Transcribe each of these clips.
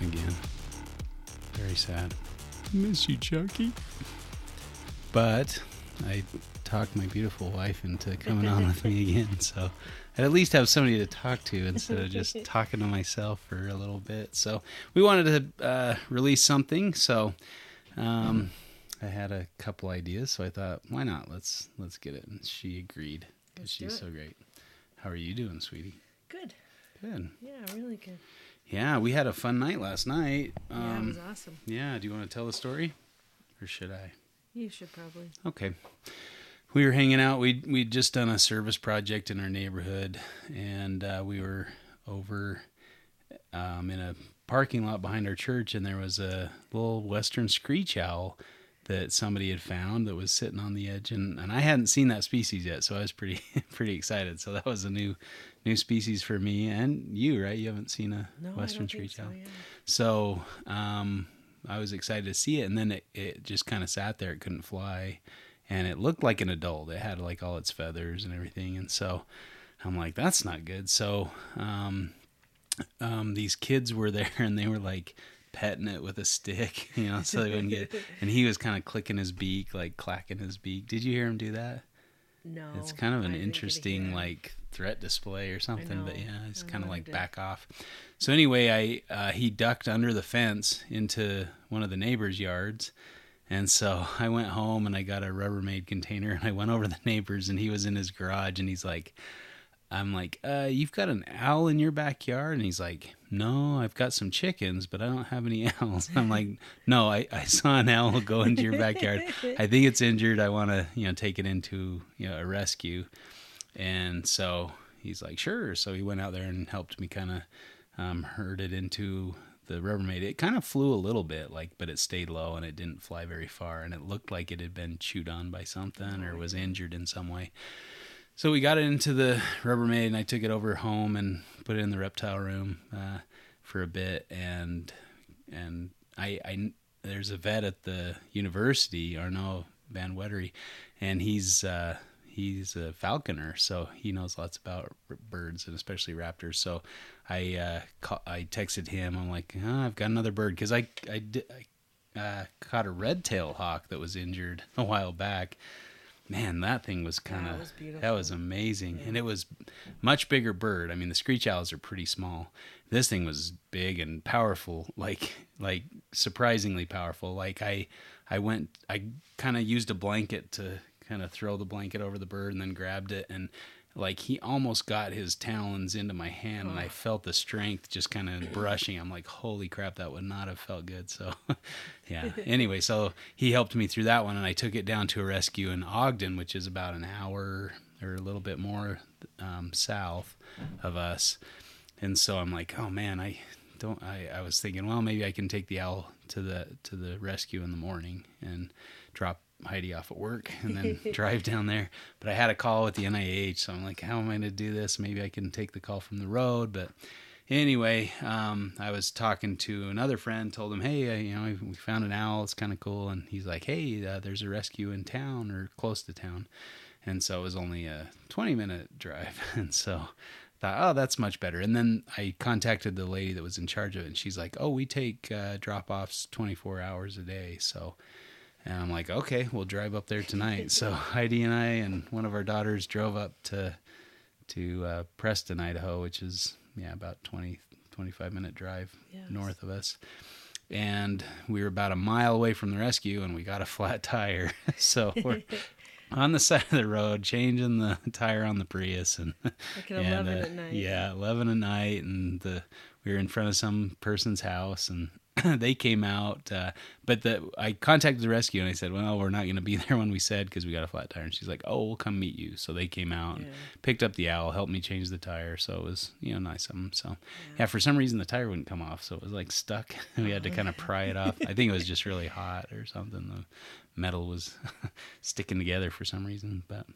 Again. Very sad. Miss you, Chucky. But I talked my beautiful wife into coming on with me again, so I'd at least have somebody to talk to instead of just talking to myself for a little bit. So we wanted to uh, release something, so um, I had a couple ideas. So I thought, why not? Let's let's get it. And she agreed because she's so great. How are you doing, sweetie? Good. Good. Yeah, really good. Yeah, we had a fun night last night. yeah, it Um, was awesome. yeah, do you want to tell the story, or should I? You should probably. Okay. We were hanging out. We we'd just done a service project in our neighborhood, and uh, we were over um, in a parking lot behind our church, and there was a little western screech owl that somebody had found that was sitting on the edge, and, and I hadn't seen that species yet, so I was pretty pretty excited. So that was a new new species for me and you, right? You haven't seen a No, western think screech so. Yeah. So um, I was excited to see it, and then it, it just kind of sat there. It couldn't fly, and it looked like an adult. It had like all its feathers and everything, and so I'm like, that's not good. So um, um, these kids were there, and they were like petting it with a stick, you know, so they wouldn't get. And he was kind of clicking his beak, like clacking his beak. Did you hear him do that? No. It's kind of an didn't get to interesting like threat display or something, but yeah, it's kind of like to- back off. So anyway, I uh, he ducked under the fence into one of the neighbors' yards, and so I went home and I got a Rubbermaid container and I went over to the neighbors and he was in his garage and he's like, I'm like, uh, you've got an owl in your backyard? And he's like, no, I've got some chickens, but I don't have any owls. I'm like, no, I, I saw an owl go into your backyard. I think it's injured. I want to, you know, take it into, you know, a rescue. And so he's like, sure. So he went out there and helped me kind of um, herd it into the Rubbermaid. It kind of flew a little bit, like, but it stayed low and it didn't fly very far. And it looked like it had been chewed on by something or was injured in some way. So we got it into the Rubbermaid, and I took it over home and put it in the reptile room uh, for a bit. And and I, I there's a vet at the university, Arnaud Van Wettere, and he's uh, he's a falconer, so he knows lots about birds and especially raptors. So I uh, ca- I texted him. I'm like, oh, I've got another bird because I I, I uh, caught a red-tailed hawk that was injured a while back. Man, that thing was kind of was that was amazing, and it was much bigger bird. I mean, the screech owls are pretty small. This thing was big and powerful, like like surprisingly powerful. Like I I went I kind of used a blanket to kind of throw the blanket over the bird and then grabbed it and like he almost got his talons into my hand and I felt the strength just kind of brushing. I'm like, holy crap, that would not have felt good. So, yeah. Anyway, so he helped me through that one and I took it down to a rescue in Ogden, which is about an hour or a little bit more um, south of us. And so I'm like, oh man, I don't. I, I was thinking, well, maybe I can take the owl to the to the rescue in the morning and drop Heidi off at work and then drive down there. But I had a call with the NIH, so I'm like, how am I going to do this? Maybe I can take the call from the road. But anyway, um, I was talking to another friend, told him, hey, uh, you know, we found an owl. It's kind of cool. And he's like, hey, uh, there's a rescue in town or close to town. And so it was only a 20 minute drive. And so thought, oh, that's much better. And then I contacted the lady that was in charge of it, and she's like, oh, we take uh, drop offs 24 hours a day. So, and I'm like, okay, we'll drive up there tonight. so Heidi and I and one of our daughters drove up to to uh, Preston, Idaho, which is yeah about 20 25 minute drive Yes. north of us. And we were about a mile away from the rescue, and we got a flat tire. so we're on the side of the road, changing the tire on the Prius, and Like at and, 11 uh, at night. Yeah, eleven at night, and the we were in front of some person's house, and they came out. Uh, but the I contacted the rescue, and I said, "Well, we're not going to be there when we said because we got a flat tire." And she's like, "Oh, we'll come meet you." So they came out, and picked up the owl, helped me change the tire. So it was you know nice of them. So yeah, for some reason the tire wouldn't come off, so it was like stuck. we had to kind of pry it off. I think it was just really hot or something. The metal was sticking together for some reason, but.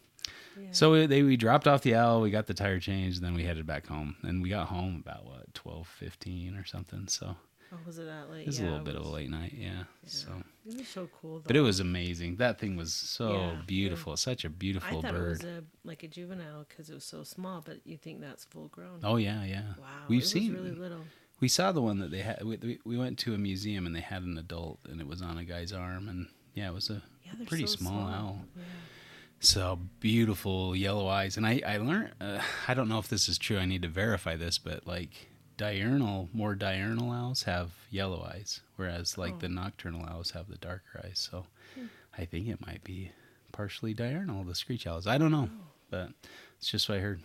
Yeah. So we, they we dropped off the owl, we got the tire changed, then we headed back home, and we got home about what twelve fifteen or something. So Oh, was it that late? it was yeah, a little it bit of a late night, yeah. So It was so cool. Though. But it was amazing. That thing was so Yeah, yeah. beautiful. Such a beautiful thought bird. it was a like a juvenile because it was so small, but you think that's full grown. oh yeah, yeah. wow, We've seen really little. we saw the one that they had. We, we- we went to a museum and they had an adult and it was on a guy's arm and yeah, it was a Yeah, pretty so small owl. Yeah. So beautiful yellow eyes, and I I learned. Uh, I don't know if this is true. I need to verify this, but like diurnal, more diurnal owls have yellow eyes, whereas like Oh. the nocturnal owls have the darker eyes. So Hmm. I think it might be partially diurnal. The screech owls. I don't know, Oh. but it's just what I heard.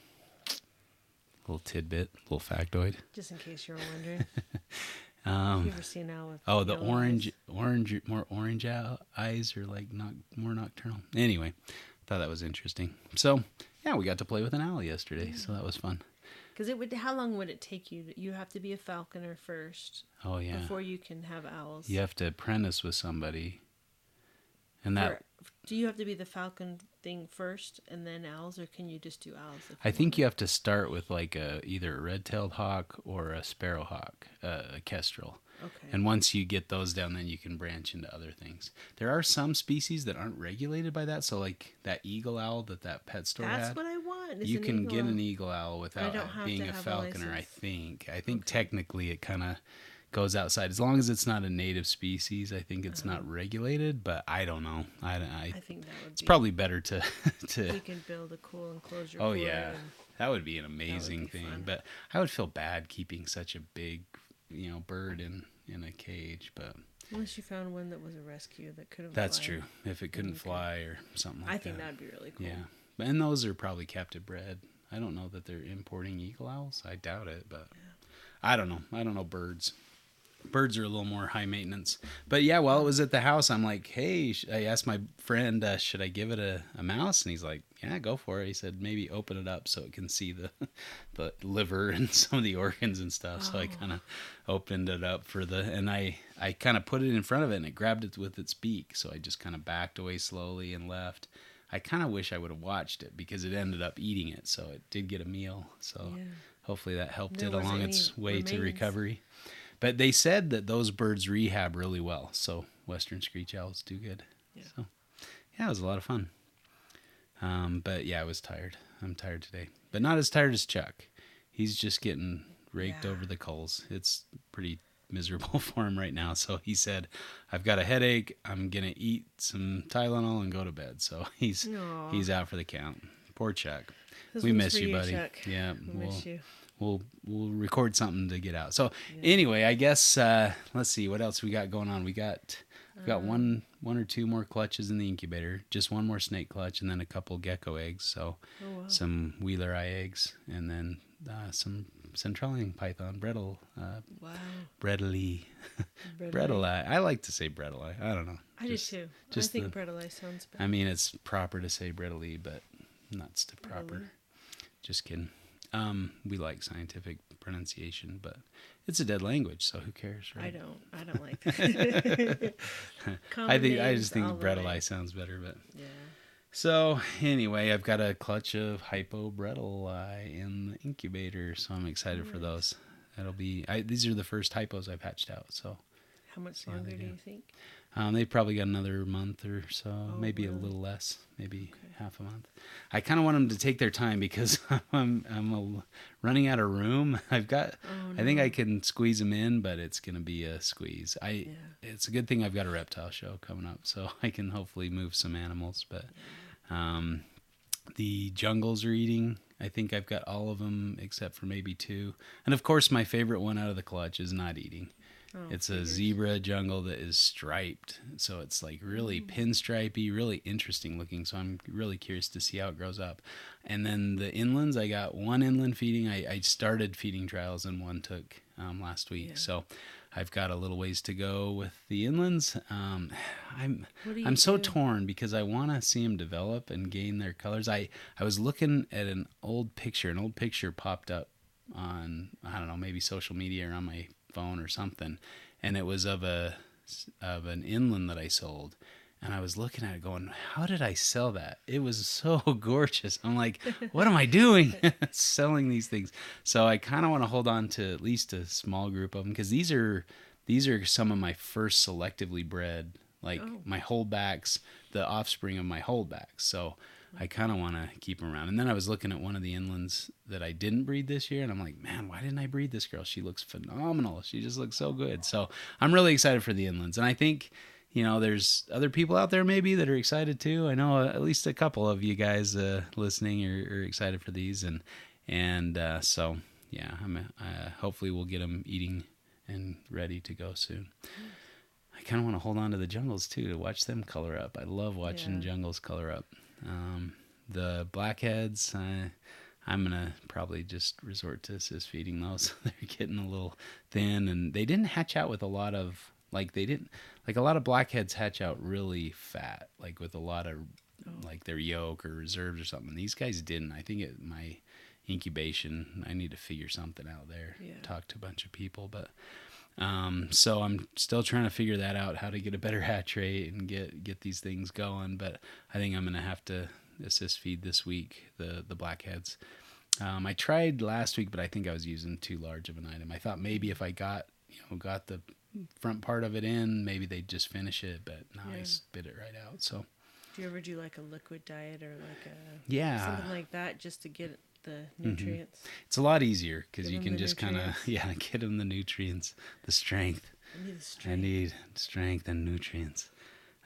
Little tidbit, little factoid. Just in case you were wondering, Um, you ever seen owl Oh, the orange, eyes? orange, more orange owl eyes are like not more nocturnal. Anyway, thought that was interesting. So yeah, we got to play with an owl yesterday, so that was fun. Because it would. How long would it take you? To, you have to be a falconer first Oh yeah, before you can have owls. you have to apprentice with somebody, and that For- do you have to be the falcon thing first and then owls, or can you just do owls? I think you have to start with like a either a red-tailed hawk or a sparrowhawk, uh, a kestrel. Okay. And once you get those down, then you can branch into other things. There are some species that aren't regulated by that. So, like that eagle owl that that pet store That's had. what I want. you can get owl. an eagle owl without being a falconer. I think. I think Okay. technically it kind of goes outside as long as it's not a native species. I think it's Uh-huh. not regulated, but I don't know. I, I I think that would it's be. probably better to to. You can build a cool enclosure. Oh yeah, and- that would be an amazing be thing. fun. But I would feel bad keeping such a big, you know, bird in in a cage. But Unless you found one that was a rescue that could have. that's fly. true. If it couldn't fly or something like that. I think that'd be really cool. Yeah, and those are probably captive bred. I don't know that they're importing eagle owls. I doubt it, but I don't know. I don't know birds. Birds are a little more high maintenance. But yeah, while it was at the house, I'm like, hey, I asked my friend, uh, should I give it a, a mouse? And he's like, yeah, go for it. He said, maybe open it up so it can see the the liver and some of the organs and stuff. So I Oh. kind of opened it up for the, and I, I kind of put it in front of it and it grabbed it with its beak. So I just kind of backed away slowly and left. I kind of wish I would have watched it because it ended up eating it. So it did get a meal. So Yeah. hopefully that helped There it along its way to recovery. But they said that those birds rehab really well. So Western screech owls do good. Yeah. So yeah, it was a lot of fun. Um, but yeah, I was tired. I'm tired today, but not as tired as Chuck. He's just getting raked Yeah. over the coals. It's pretty miserable for him right now. So he said, "I've got a headache. I'm gonna eat some Tylenol and go to bed." So he's Aw. he's out for the count. Poor Chuck. This we miss for you, buddy. Chuck. Yeah, We we'll, miss you. We'll we'll record something to get out. So Yeah. anyway, I guess uh, let's see what else we got going on. We got we got Um, one one or two more clutches in the incubator, just one more snake clutch, and then a couple gecko eggs. So Oh wow. some wheeler eye eggs, and then uh, some centralian python brettle uh, wow. brettly Bread brettle eye. I like to say brettle eye. I don't know. I Just- do too. just I think the- bread eye sounds better. I mean, it's proper to say brettly, but not proper. Just kidding. Um, we like scientific pronunciation, but it's a dead language, so who cares, right? I don't. I don't like that. I think I just think I'll brettle like. eye sounds better, but Yeah. so anyway, I've got a clutch of hypo brettle in the incubator, so I'm excited for those. That'll be I, these are the first hypos I've hatched out, so How much longer do. you think? Um, they've probably got another month or so, Oh, maybe a little less, maybe Okay. half a month. I kind of want them to take their time because I'm I'm a, running out of room. I've got Oh, I think. I can squeeze them in, but it's gonna be a squeeze. I Yeah. it's a good thing I've got a reptile show coming up, so I can hopefully move some animals. But um, the jungles are eating. I think I've got all of them except for maybe two. And of course, my favorite one out of the clutch is not eating. Oh, it's a zebra jungle that is striped, so it's like really Mm. pinstripey, really interesting looking. So I'm really curious to see how it grows up. And then the inlands, I got one inland feeding. I, I started feeding trials, and one took um, last week. Yeah. So I've got a little ways to go with the inlands. Um, I'm What do you I'm so do? torn because I want to see them develop and gain their colors. I I was looking at an old picture. An old picture popped up on I don't know maybe social media or on my phone or something, and it was of a of an inland that I sold. And I was looking at it going, how did I sell that? It was so gorgeous. I'm like, what am I doing selling these things? So I kind of want to hold on to at least a small group of them because these are these are some of my first selectively bred like Oh. my holdbacks, the offspring of my holdbacks. So I kind of want to keep them around. And then I was looking at one of the inlands that I didn't breed this year, and I'm like, man, why didn't I breed this girl? She looks phenomenal. She just looks so good. So I'm really excited for the inlands, and I think. You know, there's other people out there maybe that are excited too. I know uh, at least a couple of you guys uh, listening are, are excited for these, and and uh, so yeah, I'm uh, hopefully we'll get them eating and ready to go soon. I kind of want to hold on to the jungles too to watch them color up. I love watching Yeah. jungles color up. Um, the blackheads, I, I'm gonna probably just resort to assist feeding those. They're getting a little thin, and they didn't hatch out with a lot of like they didn't like a lot of blackheads hatch out really fat, like with a lot of like their yolk or reserves or something. These guys didn't. I think it my incubation. I need to figure something out there. Yeah. Talk to a bunch of people, but um, so I'm still trying to figure that out, how to get a better hatch rate and get get these things going. But I think I'm gonna have to assist feed this week the the blackheads. Um, I tried last week, but I think I was using too large of an item. I thought maybe if I got you know got the front part of it in, maybe they'd just finish it. But no, I spit it right out. So Do you ever do like a liquid diet or like a yeah, something like that just to get the Mm-hmm. it's a lot easier because you can just kind of yeah get them the nutrients, the strength. I need the I strength. need strength and nutrients.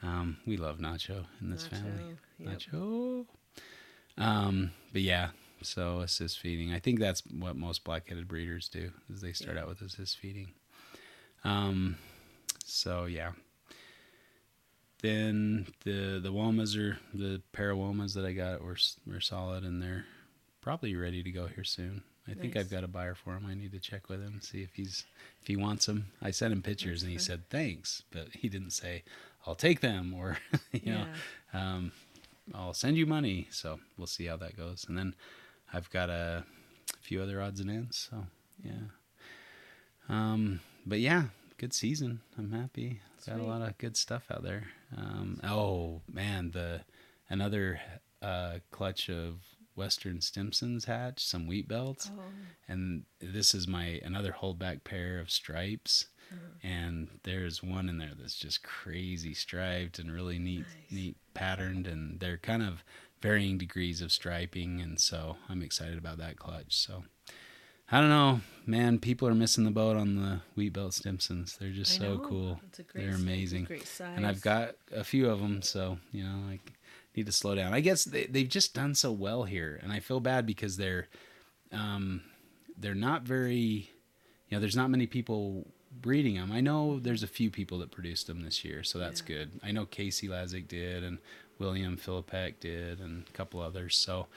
Um, we love Nacho in this family. Nacho, yep. Nacho. Um, but yeah, so assist feeding. I think that's what most black-headed breeders do. Is they start Yeah. out with assist feeding. Um, so yeah. Then the the womas are the parawomas that I got were were solid and they're probably ready to go here soon. I think I've got a buyer for him. I need to check with him see if he's if he wants them. I sent him pictures and he said thanks, but he didn't say I'll take them or you know um, I'll send you money. So we'll see how that goes. And then I've got a few other odds and ends. So yeah. Um, but yeah, good season. I'm happy. Got a lot of good stuff out there. Um, oh man, the another uh, clutch of Western Stimsons hatch, some wheat belts, Oh, and this is my another holdback pair of stripes. Mm-hmm. And there's one in there that's just crazy striped and really neat, Nice. neat patterned, and they're kind of varying degrees of striping, and so I'm excited about that clutch. So I don't know, man. People are missing the boat on the wheat belt Stimsons. They're just I so know. cool. It's a great They're amazing. Great size. And I've got a few of them, so you know, I need to slow down. I guess they they've just done so well here, and I feel bad because they're um, they're not very, you know, there's not many people breeding them. I know there's a few people that produced them this year, so that's Yeah. good. I know Casey Lazick did, and William Philippek did, and a couple others. So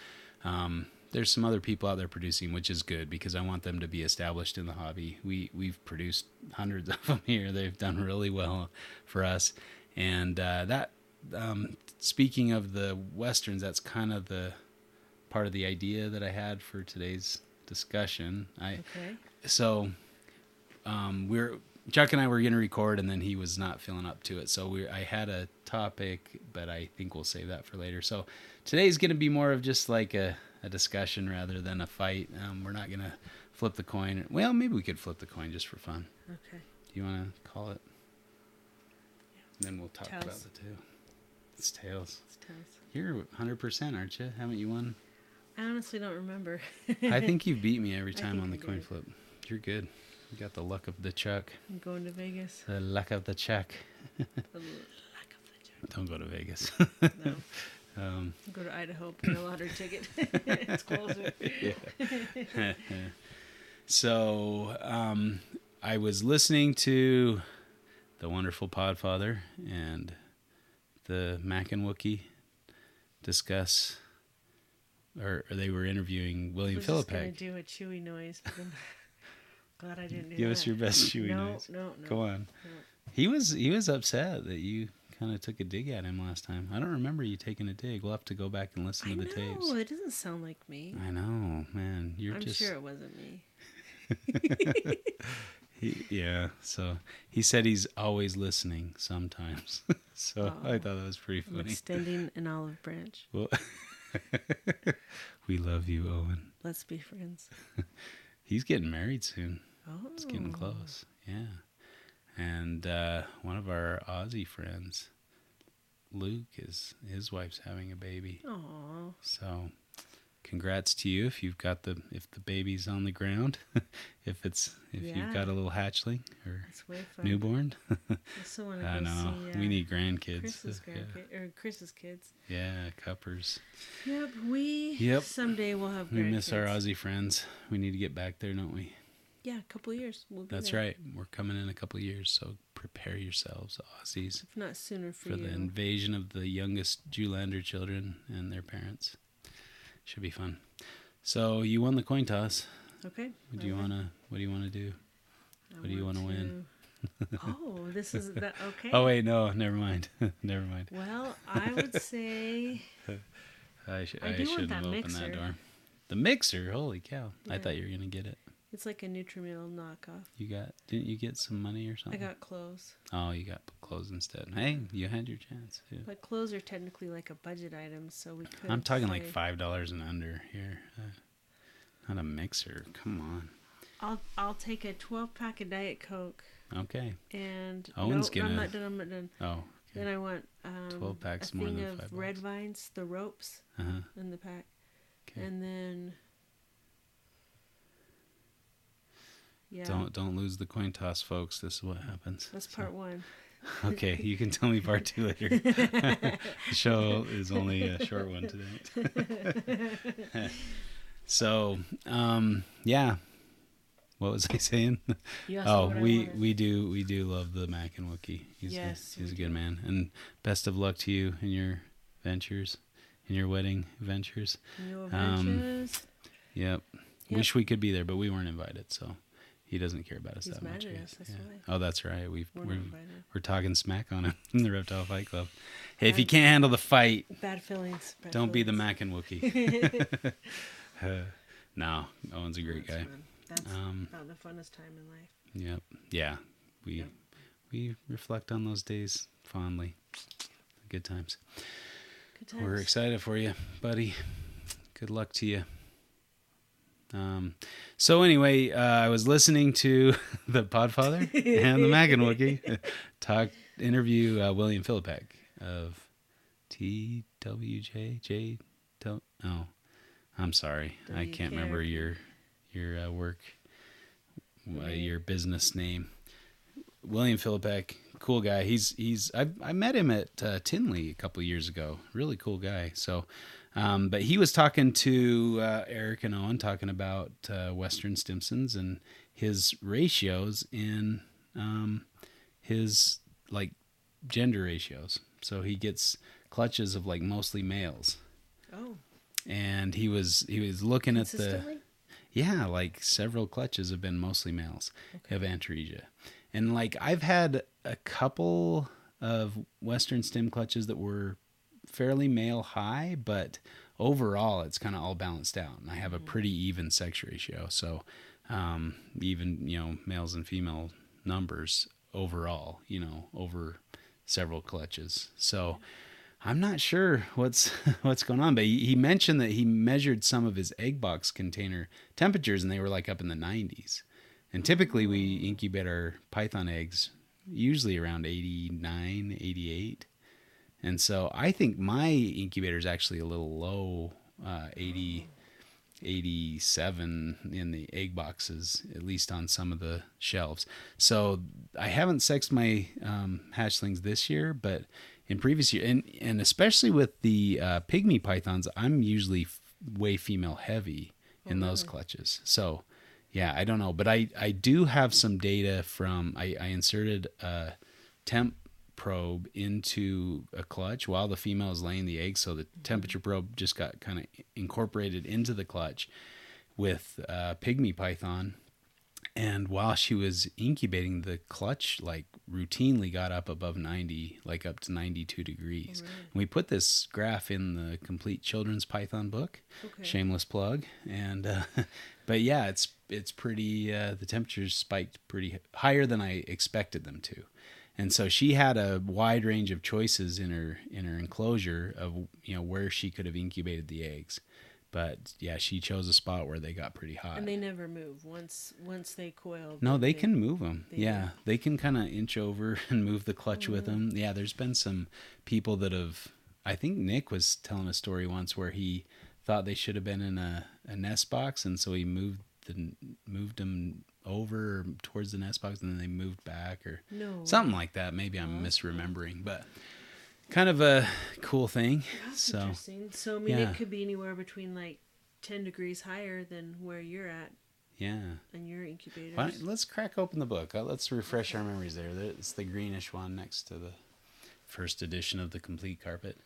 um, there's some other people out there producing, which is good because I want them to be established in the hobby. We we've produced hundreds of them here. They've done really well for us, and uh, that. Um, speaking of the westerns, that's kind of the part of the idea that I had for today's discussion. I Okay. so um, we're Chuck and I were gonna record, and then he was not feeling up to it. So we I had a topic, but I think we'll save that for later. So today's gonna be more of just like a, a discussion rather than a fight. Um, we're not gonna flip the coin. Well, maybe we could flip the coin just for fun. Okay. Do you want to call it? Yeah. Then we'll talk about Tails. the two. It's tails. It's tough. You're 100%, aren't you? Haven't you won? I honestly don't remember. I think you've beat me every time on the coin flip. You're good. You got the luck of the chuck. I'm going to Vegas. The luck of the chuck. The lack of Don't go to Vegas. No. um, Go to Idaho, get a lottery ticket. it's closer. so um, I was listening to the wonderful Podfather and the Mac and Wookie discuss, or, or they were interviewing I William was just gonna Philippek. do a chewy noise, but then glad I didn't do Give that. us your best chewy no, noise. No, no, Go on. no. He was he was upset that you kind of took a dig at him last time. I don't remember you taking a dig. We'll have to go back and listen I to know the tapes. Oh, it doesn't sound like me. I know, man. You're I'm just sure it wasn't me. he, yeah. So he said he's always listening sometimes. so I Oh. thought that was pretty I'm funny. extending an olive branch. Well, we love you, Owen. Let's be friends. He's getting married soon. Oh, It's getting close. Yeah. and uh, one of our Aussie friends, Luke, is his wife's having a baby. Aw. So, congrats to you if you've got the if the baby's on the ground, if it's if Yeah. you've got a little hatchling or It's way fun. newborn. I still want to I know see. Uh, we need grandkids. Chris's yeah. or Chris's kids. yeah, cuppers. Yep, we. Yep. Someday we'll have. We miss our. Aussie friends. We need to get back there, don't we? Yeah, a couple years. We'll be That's there. right. We're coming in a couple of years, so prepare yourselves, Aussies, If not sooner for, for the invasion of the youngest Julander children and their parents. Should be fun. So you won the coin toss. Okay. What do you wanna What do you wanna do? I what do you want wanna win? oh, this is that. Okay. Oh wait, no, never mind. never mind. Well, I would say I, sh- I I, do want shouldn't that have opened mixer. that door. The mixer, holy cow! I thought you were gonna get it. It's like a Nutrimeal knockoff. You got? Didn't you get some money or something? I got clothes, Oh, you got clothes instead. Hey, you had your chance. But clothes are technically like a budget item, so we could. I'm talking like five dollars and under here. Uh, not a mixer. Come on. I'll I'll take a 12 pack of Diet Coke Okay. and Owen's no, no, I'm not done. I'm not done. Oh. Then I want um, 12 packs a more thing than of five red bucks. vines, the ropes Uh huh. in the pack, Okay. and then yeah, Don't don't lose the coin toss, folks. This is what happens. that's So- part one. Okay, you can tell me part two later. the show is only a short one tonight. so, um, yeah. What was I saying? You asked me oh, we we do we do love the Mac and Wookie. He's Yes, a, he's a good do. man, and best of luck to you in your ventures, in your wedding ventures. New um, adventures. Yep. Yep. Wish we could be there, but we weren't invited, so he doesn't care about us He's that mad much. Us, that's yeah. Oh, that's right. We've, We're we're we're talking smack on him in the Reptile Fight Club. Hey, if you can't handle the fight, Bad feelings. Bad don't be the feelings. Mac and Wookie. Uh, no, Owen's a great That's guy. fun. That's Um, about the funnest time in life. Yep. Yeah. We Yep. we reflect on those days fondly. Good times. Good times. We're excited for you, buddy. Good luck to you. Um, so anyway, uh, I was listening to the Podfather and the Mac and Wookie talk interview uh, William Philippek of TWJ J. Tel- Oh, I'm sorry, I can't remember your your uh, work, uh, your business name. William Philippek, cool guy. He's he's I I met him at uh, Tinley a couple of years ago. Really cool guy. So, um, but he was talking to uh, Eric and Owen, talking about uh, Western Stimsons and his ratios in um, his like gender ratios. So he gets clutches of like mostly males, Oh, and he was he was looking at the yeah, like several clutches have been mostly males of Antaresia. And like I've had a couple of Western stem clutches that were fairly male high, but overall it's kind of all balanced out. And I have a pretty even sex ratio. So um, even, you know, males and female numbers overall, you know, over several clutches. So I'm not sure what's what's going on, but he, he mentioned that he measured some of his egg box container temperatures, and they were like up in the 90s. And typically, we incubate our python eggs usually around 89, 88. And so I think my incubator is actually a little low, uh, 80, 87 in the egg boxes, at least on some of the shelves. So I haven't sexed my um, hatchlings this year, but in previous year, and, and especially with the uh, pygmy pythons, I'm usually f- way female heavy in those clutches. So yeah, I don't know, but I, I do have some data from, I, I inserted a temp probe into a clutch while the female is laying the egg. So the temperature probe just got kind of incorporated into the clutch with uh, pygmy python. And while she was incubating, the clutch like routinely got up above 90, like up to 92 degrees. really? And we put this graph in the complete children's python book. Okay. Shameless plug. And uh, but yeah, it's it's pretty. Uh, the temperatures spiked pretty higher than I expected them to. And so she had a wide range of choices in her in her enclosure of you know where she could have incubated the eggs. but yeah, she chose a spot where they got pretty hot. And they never move once once they coil. no, then they can move them. they Yeah, do. they can kind of inch over and move the clutch with mm. them. Yeah, there's been some people that have. I think Nick was telling a story once where he thought they should have been in a, a nest box, and so he moved the moved them over towards the nest box, and then they moved back or No. something like that. Maybe I'm Oh. misremembering, but kind of a cool thing. That's so interesting. So I mean, yeah. it could be anywhere between like ten degrees higher than where you're at yeah. And your incubator. Let's crack open the book. Uh, Let's refresh our memories there. There- It's the greenish one next to the first edition of the complete carpet.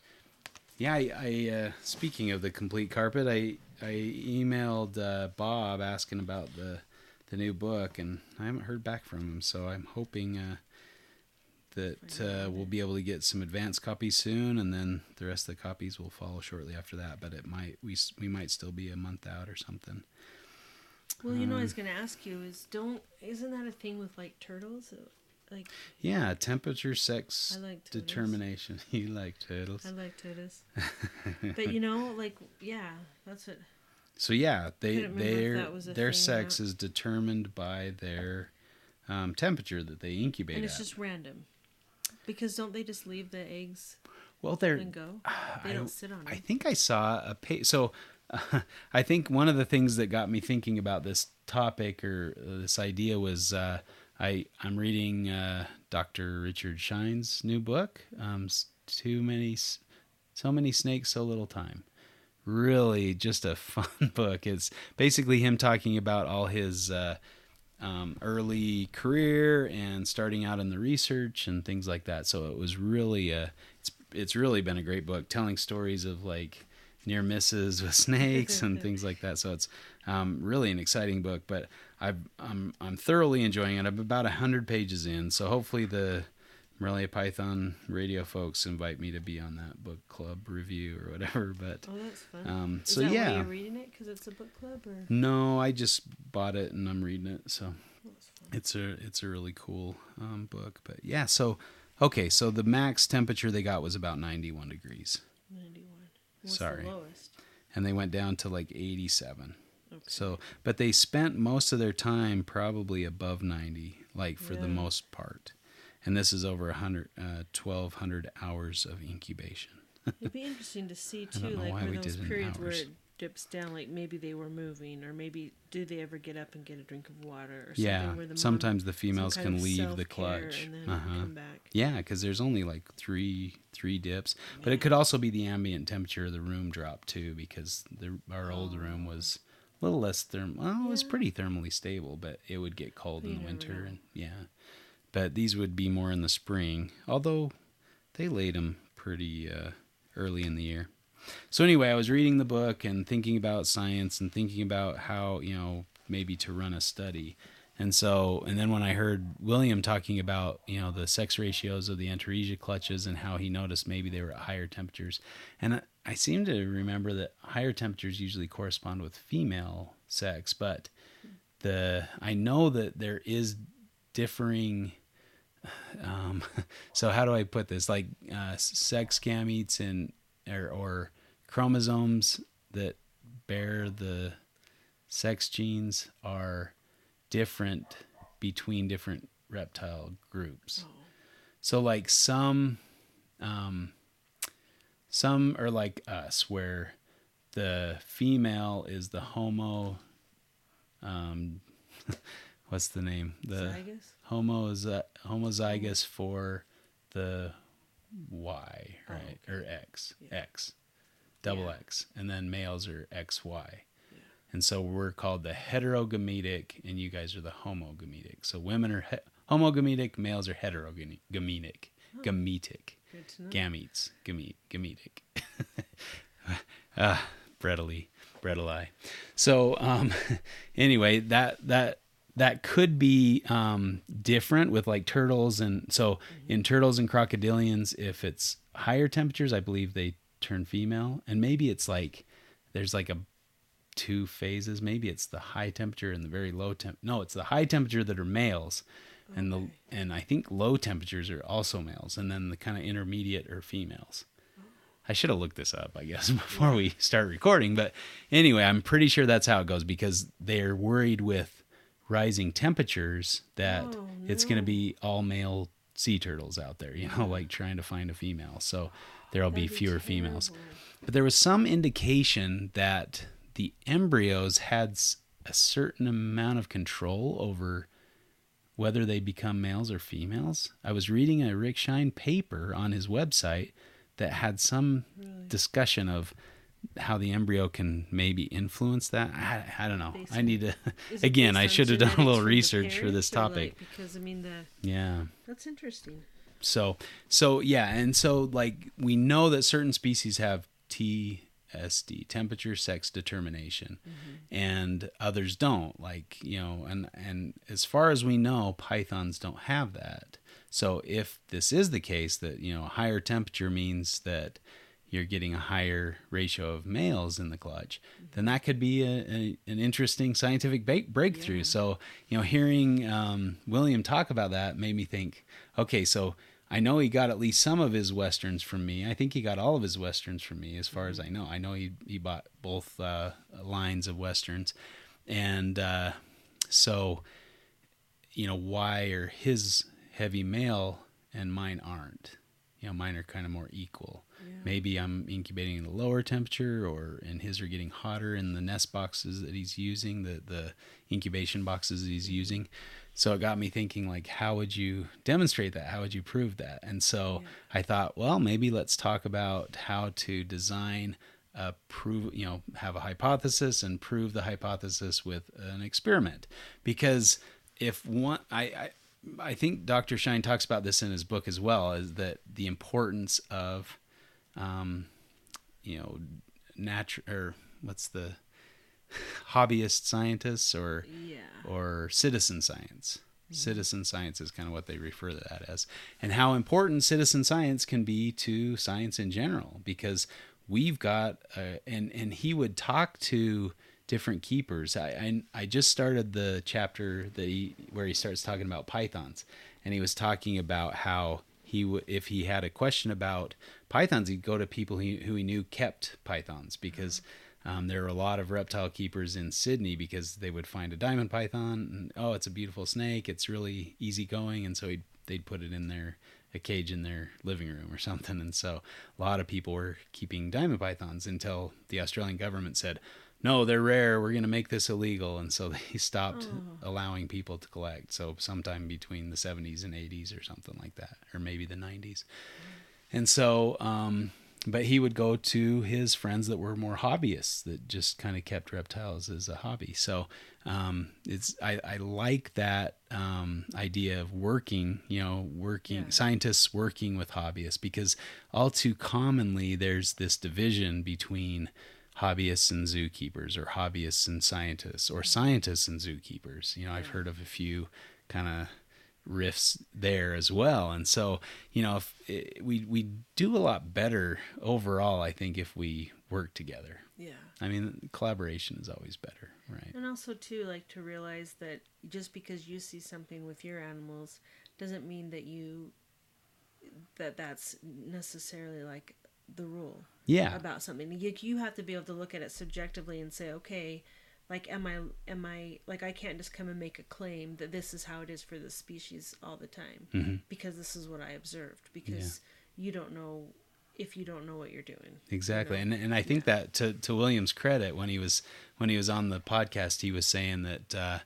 Yeah, I, I uh, speaking of the complete carpet, I I emailed uh, Bob asking about the the new book, and I haven't heard back from him. So I'm hoping uh, that uh, we'll be able to get some advanced copies soon, and then the rest of the copies will follow shortly after that. But it might we we might still be a month out or something. Well, you know, I was Um, gonna ask you is don't isn't that a thing with like turtles? Like Yeah, temperature, sex, I like determination. You like turtles. I like turtles, but you know, like yeah, that's what. So yeah, they Couldn't remember if their that was a their sex is determined by their um, temperature that they incubate And it's at. just random, because don't they just leave the eggs well, they're and go? They I don't sit on I them. think I saw a page. So uh, I think one of the things that got me thinking about this topic or uh, this idea was uh, I I'm reading uh, Dr. Richard Shine's new book. Um, too many, so many snakes, so little time. Really, just a fun book. It's basically him talking about all his. Uh, um, early career and starting out in the research and things like that. So it was really a, it's it's really been a great book, telling stories of like near misses with snakes and things like that. So it's um, really an exciting book. But I've, I'm I'm thoroughly enjoying it. I'm about hundred pages in, so hopefully the Morelia Python radio folks invite me to be on that book club review or whatever. But Oh, that's fun. um, so yeah. you're reading it? Because it's a book club, or No, I just bought it and I'm reading it. So it's a it's a really cool um, book. But yeah, so okay, so the max temperature they got was about 91 degrees, Ninety-one. What's Sorry. the lowest? and they went down to like 87. Okay. So, but they spent most of their time probably above 90, like for the most part. And this is over 100, uh, 1,200 hours of incubation. It'd be interesting to see too, like we those did it in periods where it dips down, like maybe they were moving, or maybe do they ever get up and get a drink of water, or something Yeah, where the sometimes the females can leave the clutch. and then Uh-huh. come back. Yeah, because there's only like three three dips, but it could also be the ambient temperature of the room drop too, because the our old room was a little less therm. Well, it was Oh. Pretty thermally stable, but it would get cold in the winter, know. and yeah. But these would be more in the spring, although they laid them pretty uh, early in the year. So anyway, I was reading the book and thinking about science and thinking about how you know maybe to run a study. And so, and then when I heard William talking about, you know, the sex ratios of the Antaresia clutches and how he noticed maybe they were at higher temperatures, and I, I seem to remember that higher temperatures usually correspond with female sex, but the I know that there is differing. Um, so how do I put this? Like uh, sex gametes and or, or chromosomes that bear the sex genes are different between different reptile groups. Oh, So like some um some are like us where the female is the homo um what's the name? The Zygus? Homo is uh, homozygous for the Y, Oh, right? Or X. Yeah. X. Double Yeah. X. And then males are XY. Yeah. And so we're called the heterogametic, and you guys are the homogametic. So women are he- homogametic, males are heterogametic. Oh. Gametic. Good to know. Gametes. Gamete. Gametic. ah, Bredely. Bredeli. So um anyway, that that that could be um different with like turtles and so in turtles and crocodilians, if it's higher temperatures, I believe they turn female. And maybe it's like there's like a two phases. Maybe it's the high temperature and the very low temp. No, it's the high temperature that are males, and the and I think low temperatures are also males, and then the kind of intermediate are females. I should have looked this up, I guess, before we start recording. But anyway, I'm pretty sure that's how it goes because they're worried with rising temperatures that Oh, it's going to be all male sea turtles out there, you know, like trying to find a female. So there'll be fewer females. But there was some indication that the embryos had a certain amount of control over whether they become males or females. I was reading a Rick Shine paper on his website that had some Really? discussion of how the embryo can maybe influence that. I, I don't know. I need to. Again, I should have done a little research for this topic. like, because I mean the Yeah. that's interesting. So so yeah, and so like we know that certain species have TSD, temperature sex determination, mm-hmm. and others don't. Like, you know, and and as far as we know, pythons don't have that. So if this is the case that, you know, higher temperature means that you're getting a higher ratio of males in the clutch, then that could be a, a, an interesting scientific ba- breakthrough. Yeah. So, you know, hearing um, William talk about that made me think, okay, so I know he got at least some of his westerns from me. I think he got all of his westerns from me, as far as I know. I know he he bought both uh, lines of westerns, and uh, so you know why are his heavy male and mine aren't? You know, mine are kind of more equal. Yeah. Maybe I'm incubating in a lower temperature, or and his are getting hotter in the nest boxes that he's using, the the incubation boxes he's mm-hmm. using. So it got me thinking, like, how would you demonstrate that? How would you prove that? And so I thought, well, maybe let's talk about how to design a prove, you know, have a hypothesis and prove the hypothesis with an experiment. Because if one, I, I, I think Dr. Shine talks about this in his book as well, is that the importance of, um, you know, natural or what's the hobbyist scientists or Yeah. or citizen science. Citizen science is kind of what they refer to that as, and how important citizen science can be to science in general. Because we've got, uh, and and he would talk to different keepers. I, I I just started the chapter that he where he starts talking about pythons, and he was talking about how he w- if he had a question about pythons, he'd go to people he, who he knew kept pythons because. Um, there are a lot of reptile keepers in Sydney because they would find a diamond python and oh, it's a beautiful snake. It's really easygoing, and so he'd, they'd put it in their a cage in their living room or something. And so a lot of people were keeping diamond pythons until the Australian government said, "No, they're rare. We're going to make this illegal." And so they stopped Oh. allowing people to collect. So sometime between the 70s and 80s or something like that, or maybe the 90s. And so, um, but he would go to his friends that were more hobbyists that just kind of kept reptiles as a hobby. So um, it's I, I like that um, idea of working, you know, working Yeah. scientists working with hobbyists because all too commonly there's this division between hobbyists and zookeepers or hobbyists and scientists or scientists and zookeepers. You know, I've heard of a few kind of riffs there as well. And so, you know, if it, we we do a lot better overall, I think, if we work together. Yeah. I mean, collaboration is always better, right? And also too, like to realize that just because you see something with your animals doesn't mean that you that that's necessarily like the rule Yeah, about something. You, you have to be able to look at it subjectively and say, okay, like am I am I like I can't just come and make a claim that this is how it is for this species all the time hmm because this is what I observed because you don't know if you don't know what you're doing. exactly. know? And and I think that to to William's credit, when he was when he was on the podcast, he was saying that. Uh,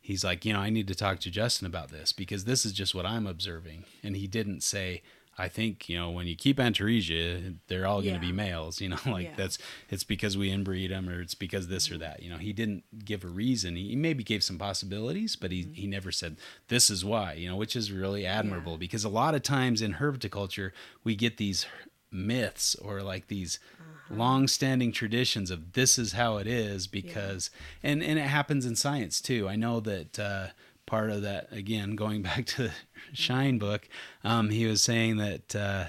He's like, you know, I need to talk to Justin about this because this is just what I'm observing. And he didn't say, I think, you know, when you keep Antaresia, they're all going to Yeah. be males, you know, like Yeah. that's, it's because we inbreed them or it's because this or mm-hmm. that, you know, he didn't give a reason. He, maybe gave some possibilities, but he, he mm-hmm. never said, this is why, you know, which is really admirable because a lot of times in herpetoculture, we get these myths or like these uh-huh. long-standing traditions of this is how it is because and and it happens in science too i know that uh part of that again going back to the shine book um he was saying that uh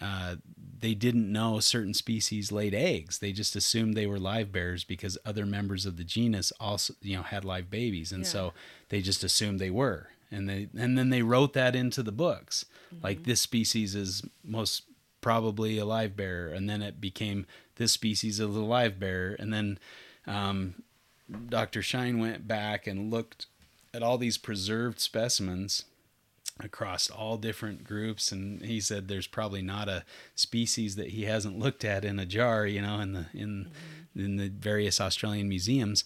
uh, they didn't know certain species laid eggs. They just assumed they were live bearers because other members of the genus also, you know, had live babies, and Yeah. so they just assumed they were. And they and then they wrote that into the books, like this species is most probably a live bearer, and then it became this species of the live bearer, and then um, Dr. Shine went back and looked at all these preserved specimens across all different groups and he said there's probably not a species that he hasn't looked at in a jar you know in the in mm-hmm. in the various Australian museums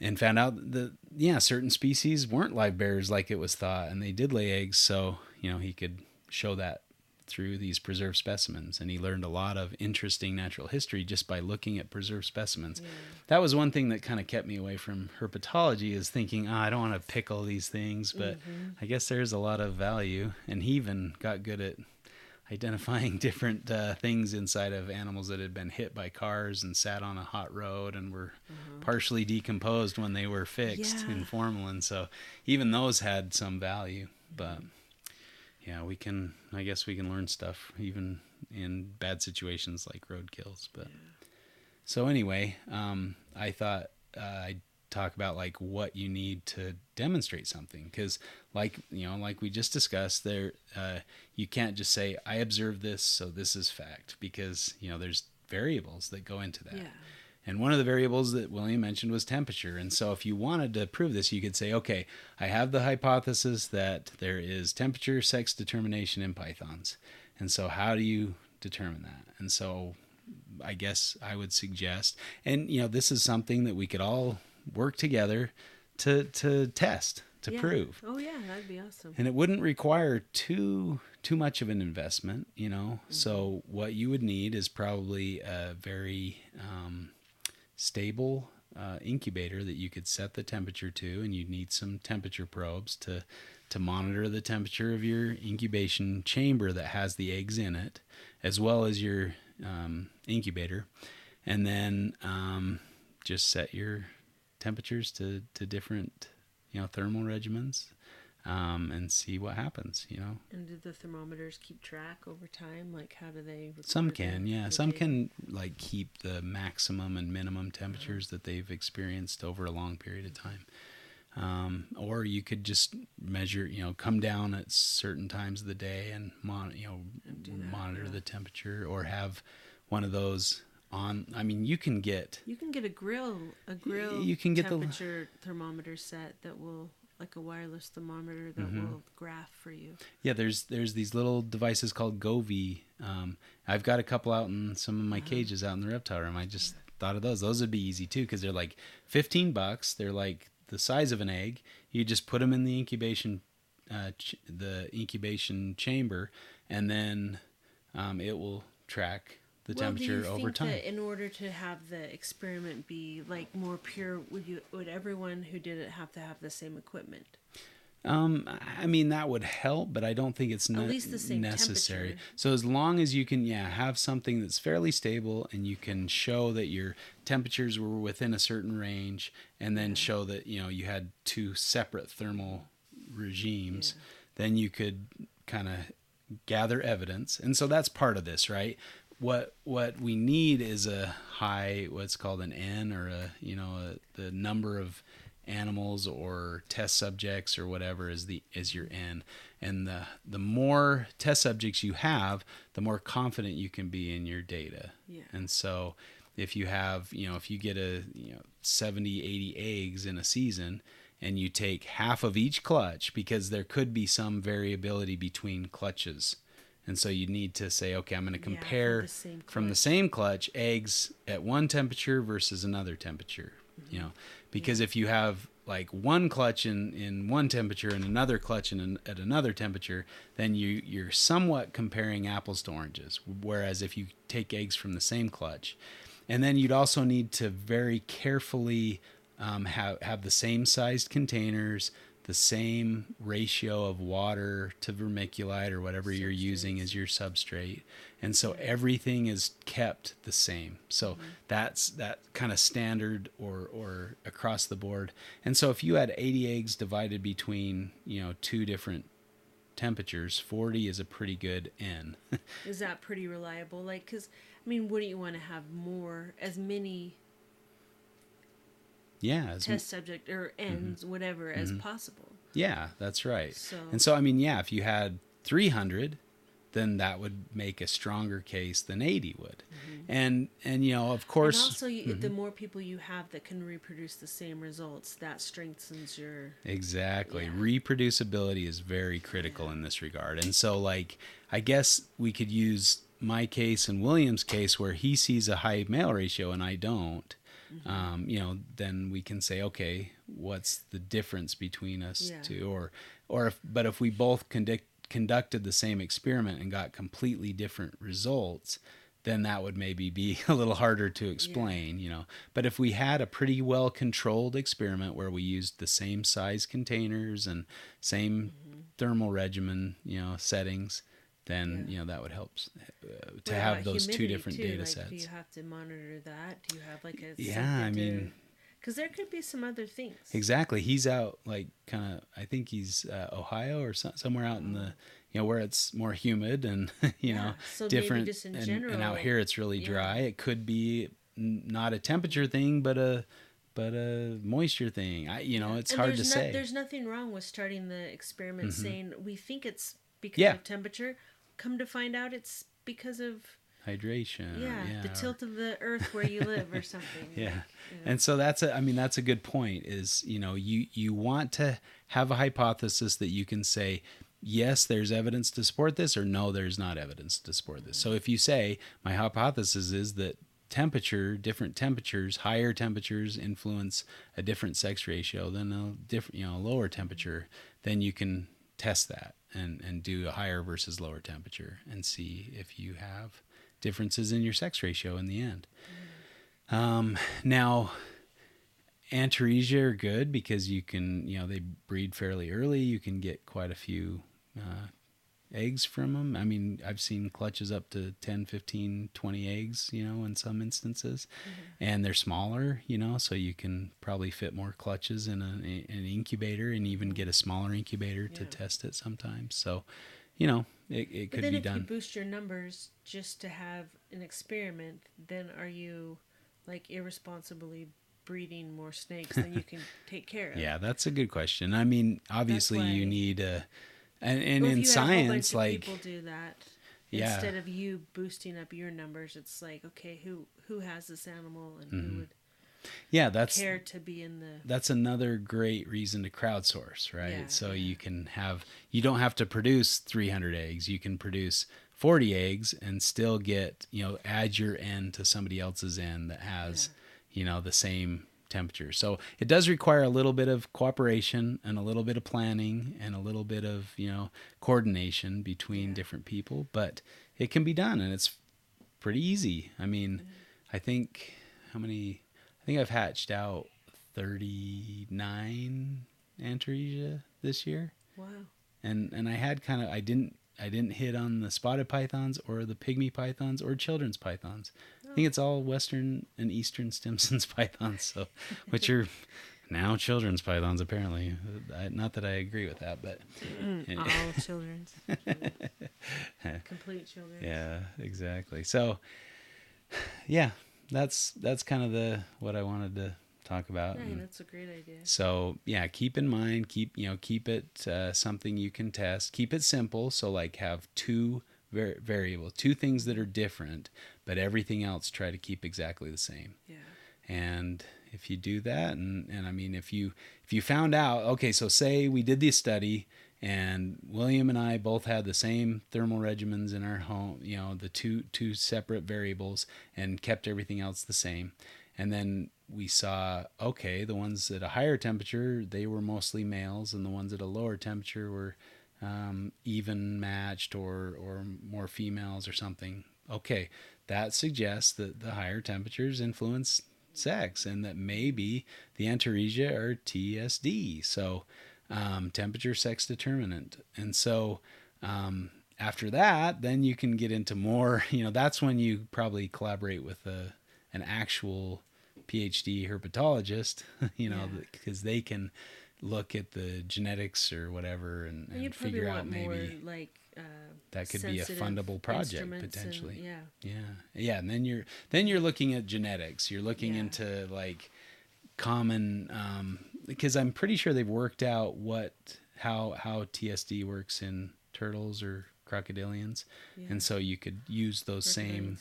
and found out that yeah certain species weren't live bearers like it was thought and they did lay eggs so you know he could show that through these preserved specimens and he learned a lot of interesting natural history just by looking at preserved specimens yeah. that was one thing that kind of kept me away from herpetology is thinking oh, i don't want to pickle these things but mm-hmm. i guess there's a lot of value and he even got good at identifying different uh, things inside of animals that had been hit by cars and sat on a hot road and were mm-hmm. partially decomposed when they were fixed yeah. in formalin so even those had some value but yeah, we can. I guess we can learn stuff even in bad situations like road kills. But yeah. so anyway, um, I thought uh, I'd talk about like what you need to demonstrate something because like you know like we just discussed there uh, you can't just say i observed this so this is fact because you know there's variables that go into that yeah. And one of the variables that William mentioned was temperature. And so if you wanted to prove this, you could say, okay, I have the hypothesis that there is temperature sex determination in pythons. And so how do you determine that? And so I guess I would suggest, and you know, this is something that we could all work together to to test to yeah. prove. Oh yeah, that'd be awesome. And it wouldn't require too too much of an investment, you know. Mm-hmm. So what you would need is probably a very um, stable uh, incubator that you could set the temperature to, and you need some temperature probes to to monitor the temperature of your incubation chamber that has the eggs in it, as well as your um, incubator, and then um, just set your temperatures to to different you know thermal regimens um, and see what happens. You know. And do the thermometers keep track over time? Like, how do they? Some can, yeah. Some can like keep the maximum and minimum temperatures that they've experienced over a long period of time. Um, or you could just measure, you know, come down at certain times of the day and mon- you know, that, monitor yeah. the temperature, or have one of those on i mean you can get you can get a grill a grill you can get temperature the thermometer set that will like a wireless thermometer that mm-hmm. will graph for you. Yeah, there's there's these little devices called Govee. Um, I've got a couple out in some of my uh-huh. cages out in the reptile room. I just yeah. thought of those. Those would be easy too because they're like 15 bucks. They're like the size of an egg. You just put them in the incubation uh, ch- the incubation chamber, and then um, it will track the well, temperature over time. in order to have the experiment be like more pure, would you would everyone who did it have to have the same equipment? Um, I mean that would help, but I don't think it's ne- necessary. So as long as you can, yeah, have something that's fairly stable, and you can show that your temperatures were within a certain range, and then yeah. show that you know you had two separate thermal regimes, yeah. then you could kind of gather evidence, and so that's part of this, right? What what we need is a high what's called an n or a you know a, the number of animals or test subjects or whatever is the is your n and the the more test subjects you have the more confident you can be in your data yeah. and so if you have you know if you get a you know 70 80 eggs in a season and you take half of each clutch because there could be some variability between clutches and so you need to say, okay, I'm going to compare yeah, from, the from, the same clutch eggs at one temperature versus another temperature. Mm-hmm. You know, because yeah. if you have like one clutch in, in one temperature and another clutch in an, at another temperature, then you you're somewhat comparing apples to oranges. Whereas if you take eggs from the same clutch, and then you'd also need to very carefully um, have have the same sized containers, the same ratio of water to vermiculite or whatever you're using as your substrate. And so everything is kept the same. So mm-hmm. that's that kind of standard or or across the board. And so if you had 80 eggs divided between you know two different temperatures 40 is a pretty good n. Is that pretty reliable? Like because i mean wouldn't you want to have more as many yeah as test subject or ends mm-hmm. whatever as mm-hmm. possible yeah that's right so. and so i mean yeah if you had 300 then that would make a stronger case than 80 would. And and you know, of course, Mm-hmm. and also, you, Mm-hmm. the more people you have that can reproduce the same results, that strengthens your. Exactly. Yeah. Reproducibility is very critical in this regard. And so, like, I guess we could use my case and William's case where he sees a high male ratio and I don't. Mm-hmm. Um, you know, then we can say, okay, what's the difference between us Yeah. two? Or, or if, but if we both conduct, conducted the same experiment and got completely different results, then that would maybe be a little harder to explain, you know. But if we had a pretty well controlled experiment where we used the same size containers and same thermal regimen, you know, settings, then Yeah. you know that would help uh, to What have those two different too? data like, sets. Do you have to monitor that? Do you have like a Yeah, I mean- because there could be some other things. Exactly. He's out like kind of. I think he's uh, Ohio or so, somewhere out in the you know where it's more humid and you know Yeah, so maybe different. just in and, and out here it's really yeah. dry. It could be not a temperature thing, but a but a moisture thing. I you know it's And hard to there's say. There's nothing wrong with starting the experiment saying we think it's because Yeah. of temperature. Come to find out, it's because of Hydration. or- yeah, the or- tilt of the earth where you live or something. yeah you know. and so that's a i mean that's a good point is you know you you want to have a hypothesis that you can say yes there's evidence to support this or no there's not evidence to support this so if you say my hypothesis is that temperature different temperatures higher temperatures influence a different sex ratio than a different you know a lower temperature then you can test that and and do a higher versus lower temperature and see if you have differences in your sex ratio in the end um, now, Antaresia are good because you can, you know, they breed fairly early. You can get quite a few uh, eggs from them. I mean, I've seen clutches up to 10, 15, 20 eggs, you know, in some instances. Mm-hmm. And they're smaller, you know, so you can probably fit more clutches in a, an incubator and even get a smaller incubator to test it sometimes. So, you know, it, it But could then be if you boost your numbers just to have an experiment, then are you like irresponsibly breeding more snakes than you can take care of? Yeah, that's a good question. I mean, obviously, you need a, and, and Well, in you had a whole bunch science, like, people do that Yeah. instead of you boosting up your numbers, it's like okay, who who has this animal and Mm-hmm. who would yeah, that's care to be in the that's another great reason to crowdsource, right? Yeah, so you can have, you don't have to produce 300 eggs. You can produce 40 eggs and still get, you know, add your end to somebody else's end that has, you know, the same temperature. So it does require a little bit of cooperation and a little bit of planning and a little bit of, you know, coordination between Yeah. different people, but it can be done and it's pretty easy. I mean, mm-hmm. I think how many I think I've hatched out 39 Antaresia this year. wow. And and I had kind of I didn't I didn't hit on the spotted pythons or the pygmy pythons or children's pythons. I think it's all western and eastern Stimson's pythons, so which are now children's pythons apparently. I, not that I agree with that, but All children's. Complete children. yeah, exactly. So yeah, that's that's kind of the what I wanted to talk about. And- that's a great idea. So yeah, keep in mind, keep you know, keep it uh, something you can test. Keep it simple. So like have two var- variables, two things that are different, but everything else try to keep exactly the same. Yeah. And if you do that, and and I mean, if you if you found out, okay, so say we did the study, and William and I both had the same thermal regimens in our home, you know, the two two separate variables, and kept everything else the same, and then we saw, okay, the ones at a higher temperature they were mostly males, and the ones at a lower temperature were um, even matched or or more females or something. Okay, that suggests that the higher temperatures influence sex, and that maybe the Antaresia are TSD, so um, temperature sex determinant. And so um, after that, then you can get into more. You know, that's when you probably collaborate with a an actual PhD herpetologist. You know, Yeah. because they can look at the genetics or whatever and, And figure out more maybe like uh, that could be a fundable project instruments and- potentially. yeah. Yeah, yeah, and then you're then you're looking at genetics. You're looking Yeah. into like common um, because I'm pretty sure they've worked out what how how TSD works in turtles or crocodilians, Yeah. and so you could use those same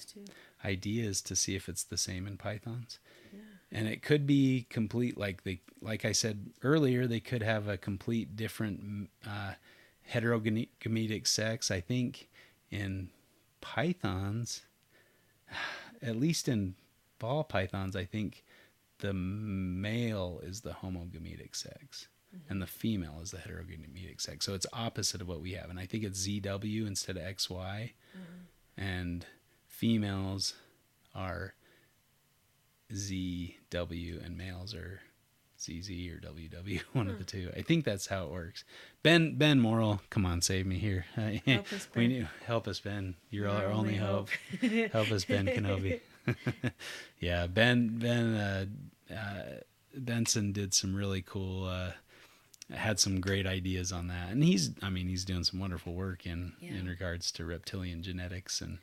ideas to see if it's the same in pythons. Yeah. And it could be complete, like they, like I said earlier, they could have a complete different uh, heterogametic sex. I think in pythons, at least in ball pythons, I think the male is the homogametic sex mm-hmm. and the female is the heterogametic sex. So it's opposite of what we have. And I think it's ZW instead of XY. Mm-hmm. And females are ZW and males are ZZ or WW, one of the two. I think that's how it works. Ben Ben Morrill, come on, save me here. Help us, ben. we need help us, Ben. You're Our our only hope. hope. help us, Ben Kenobi. yeah, Ben Ben uh, uh, Benson did some really cool. Uh, had some great ideas on that, and he's I mean he's doing some wonderful work in Yeah. in regards to reptilian genetics and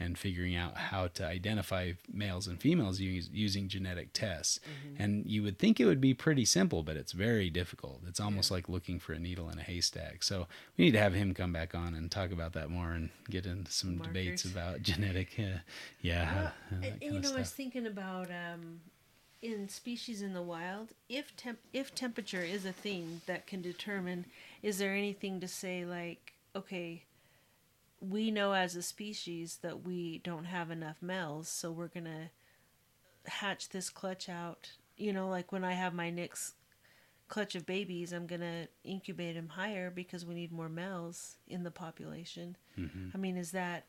and figuring out how to identify males and females use, using genetic tests. Mm-hmm. And you would think it would be pretty simple, but it's very difficult. It's almost like looking for a needle in a haystack. So we need to have him come back on and talk about that more and get into some debates about genetic, uh, yeah, uh, and, you know, I was thinking about um, in species in the wild, if temp- if temperature is a thing that can determine, is there anything to say like, okay, we know as a species that we don't have enough males, so we're gonna hatch this clutch out. You know, like when I have my next clutch of babies, I'm gonna incubate them higher because we need more males in the population. Mm-hmm. I mean, is that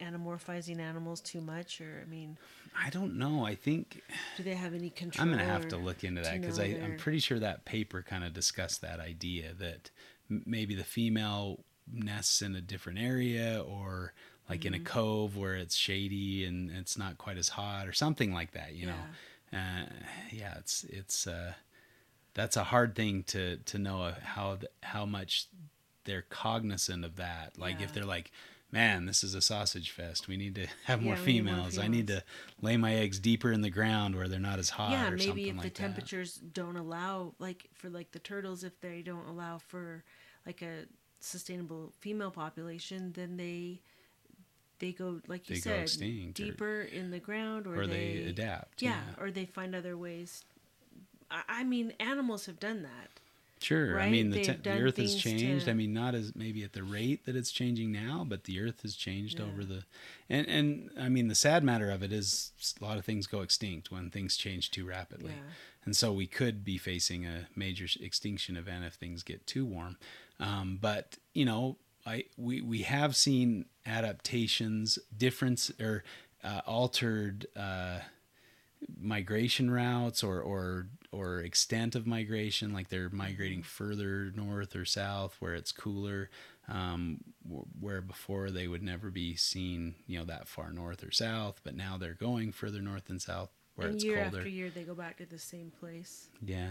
anamorphizing animals too much, or I mean, I don't know. I think do they have any control? I'm going to have to look into that because I'm pretty sure that paper kind of discussed that idea that maybe the female nests in a different area or like in a Mm-hmm. cove where it's shady and it's not quite as hot or something like that, you know. Uh, yeah, it's it's uh, that's a hard thing to to know how how much they're cognizant of that. Like if they're like, man, this is a sausage fest. We need to have more Yeah, need more females. I need to lay my eggs deeper in the ground where they're not as hot. yeah, or maybe something if the like that. temperatures don't allow, like for like the turtles, if they don't allow for like a sustainable female population, then they they go like you They said extinct or- deeper in the ground, or, or they, adapt. Yeah, or they find other ways. I, I mean, animals have done that. Sure. I mean, the, te- the Earth has changed. to- I mean, not as maybe at the rate that it's changing now, but the Earth has changed Yeah. over the, and and I mean, the sad matter of it is a lot of things go extinct when things change too rapidly, Yeah. And so we could be facing a major extinction event if things get too warm. Um, but you know, I we we have seen adaptations, difference or uh, altered. Uh, migration routes or or or extent of migration like they're migrating further north or south where it's cooler um, where before they would never be seen you know that far north or south but now they're going further north and south where and it's year colder after year, they go back to the same place. yeah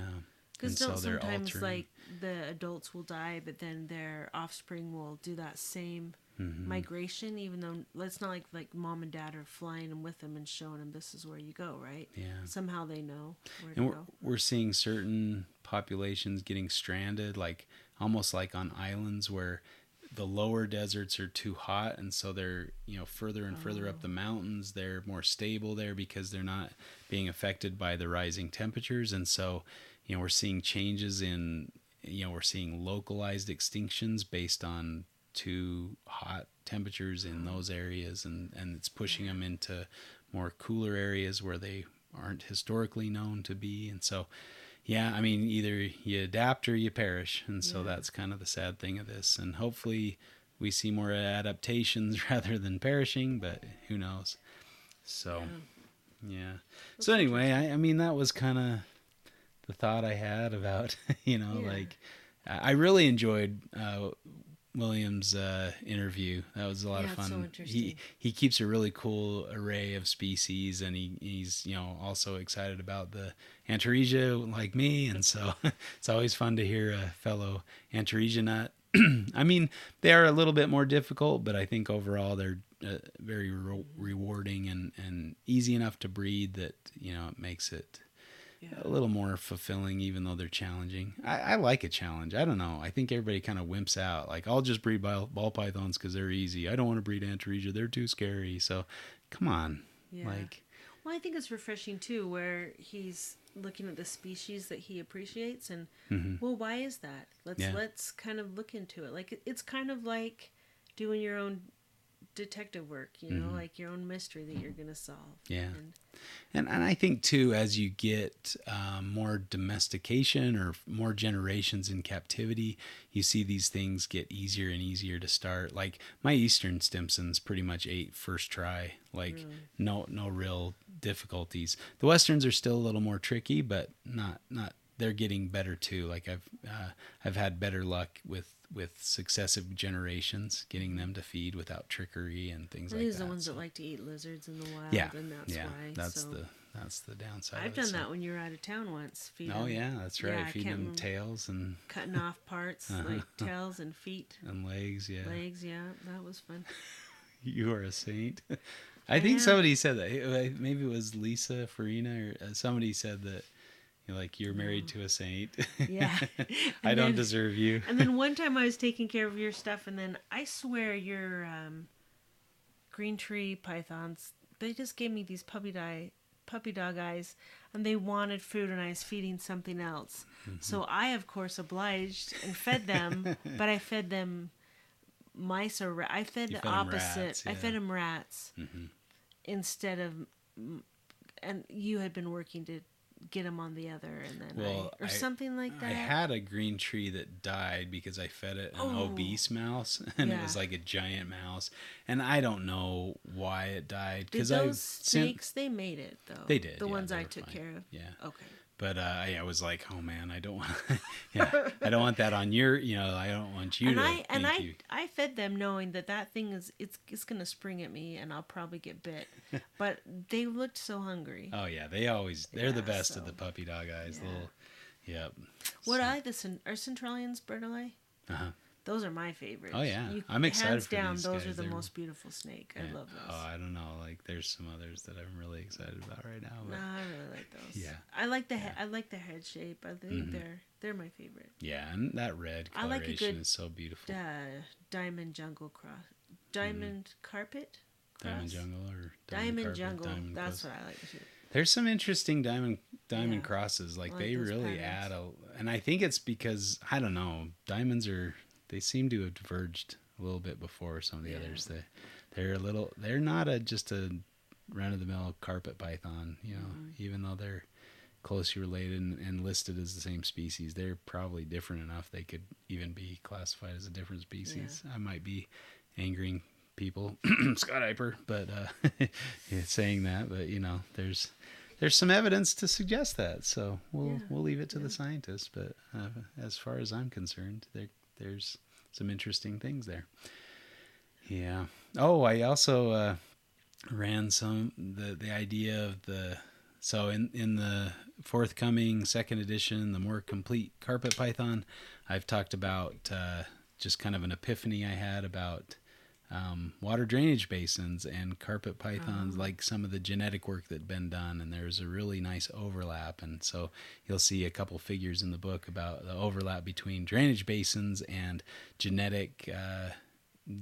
Because so sometimes altering. like the adults will die, but then their offspring will do that same Mm-hmm. migration, even though it's not like like mom and dad are flying them with them and showing them this is where you go, right? yeah Somehow they know where and to we're, go. we're seeing certain populations getting stranded like almost like on islands where the lower deserts are too hot and so they're you know further and further up oh. the mountains. They're more stable there because they're not being affected by the rising temperatures. And so you know we're seeing changes in you know we're seeing localized extinctions based on too hot temperatures in oh. those areas and and it's pushing them into more cooler areas where they aren't historically known to be. And so yeah i mean either you adapt or you perish and so Yeah. that's kind of the sad thing of this and hopefully we see more adaptations rather than perishing but who knows so yeah, so anyway I, I mean that was kind of the thought i had about you know Yeah. like i I really enjoyed uh Williams' uh, interview. That was a lot Yeah, of it's so fun. he he keeps a really cool array of species, and he, he's you know also excited about the Antaresia like me, and so it's always fun to hear a fellow Antaresia nut. I mean, they are a little bit more difficult, but I think overall they're uh, very re- rewarding and, and easy enough to breed that you know it makes it Yeah. a little more fulfilling, even though they're challenging. I, I like a challenge. I don't know. I think everybody kind of wimps out. Like, I'll just breed ball, ball pythons because they're easy. I don't want to breed Antaresia. They're too scary. So, come on. Yeah. Like, Well, I think it's refreshing too, where he's looking at the species that he appreciates, and mhm. well, why is that? Let's Yeah. let's kind of look into it. Like it's kind of like doing your own detective work, you know, Mhm. like your own mystery that you're gonna solve. Yeah. And, And, and I think too, as you get um, more domestication or more generations in captivity, you see these things get easier and easier to start. Like my Eastern Stimsons pretty much ate first try, like Really? no no real difficulties. The Westerns are still a little more tricky, but not not. They're getting better too. Like I've uh, I've had better luck with with successive generations getting them to feed without trickery and things like these that. are the ones so- that like to eat lizards in the wild, yeah, and that's yeah, why. that's so. the that's the downside. I've of it, done so- that when you were out of town once. Feed Oh yeah, that's right. Yeah, Feeding them tails and cutting off parts Uh-huh. like tails and feet, and legs. Yeah, legs. Yeah, that was fun. you are a saint. I think am. somebody said that. Maybe it was Lisa Farina or uh, somebody said that. Like you're married to a saint. Yeah. I don't then- deserve you. And then one time I was taking care of your stuff, and then I swear your um, green tree pythons, they just gave me these puppy dog, puppy dog eyes, and they wanted food, and I was feeding something else. Mm-hmm. So I, of course, obliged and fed them, but I fed them mice or ra- I fed You the fed opposite. rats, I fed them rats Mhm. instead of, and you had been working to get them on the other, and then Well, I, or I- something like that. I had a green tree that died because I fed it an Oh. obese mouse, and it was like a giant mouse, and I don't know why it died because those I've sent snakes? They made it though. They did, The yeah, ones I took fine. care of. yeah. Okay. But uh, I, I was like, oh man, I don't want, yeah, I don't want that on your, you know, I don't want you and to. I and I you- I fed them knowing that that thing is it's it's gonna spring at me and I'll probably get bit. but they looked so hungry. Oh yeah, they always they're the best so- of the puppy dog eyes. Yeah. Little, yep. what So- I the are Centralians Bertollet? Uh-huh. Those are my favorites. Oh, yeah. You- I'm excited Hands for down, those guys. are the They're- most beautiful snake. I love those. Oh, I don't know. Like, there's some others that I'm really excited about right now. But Nah, I really like those. Yeah. I like the he- Yeah. I like the head shape. I think Mhm. they're they're my favorite. yeah, and that red I like a coloration good, is so beautiful. Uh, diamond jungle cross. Diamond carpet. Mm-hmm. Diamond cross? jungle or Diamond, carpet, jungle. diamond That's cross. what I like to. There's some interesting diamond diamond Yeah. crosses. Like like they really patterns. add a, and I think it's because I don't know. Diamonds are they seem to have diverged a little bit before some of the Yeah. others. They they're a little. They're not a just a run of the mill carpet python. You know, Mhm. even though they're closely related and, and listed as the same species, they're probably different enough they could even be classified as a different species. I might be angering people, Scott Eipper, but uh, yeah, saying that, but you know, there's there's some evidence to suggest that. So we'll Yeah, we'll leave it to yeah. the scientists. But uh, as far as I'm concerned, there there's some interesting things there. Yeah. Oh, I also uh, ran some the the idea of the so in in the forthcoming second edition, the more complete carpet python, I've talked about uh, just kind of an epiphany I had about um, water drainage basins and carpet pythons, Oh. like some of the genetic work that had been done, and there's a really nice overlap. And so you'll see a couple figures in the book about the overlap between drainage basins and genetic uh,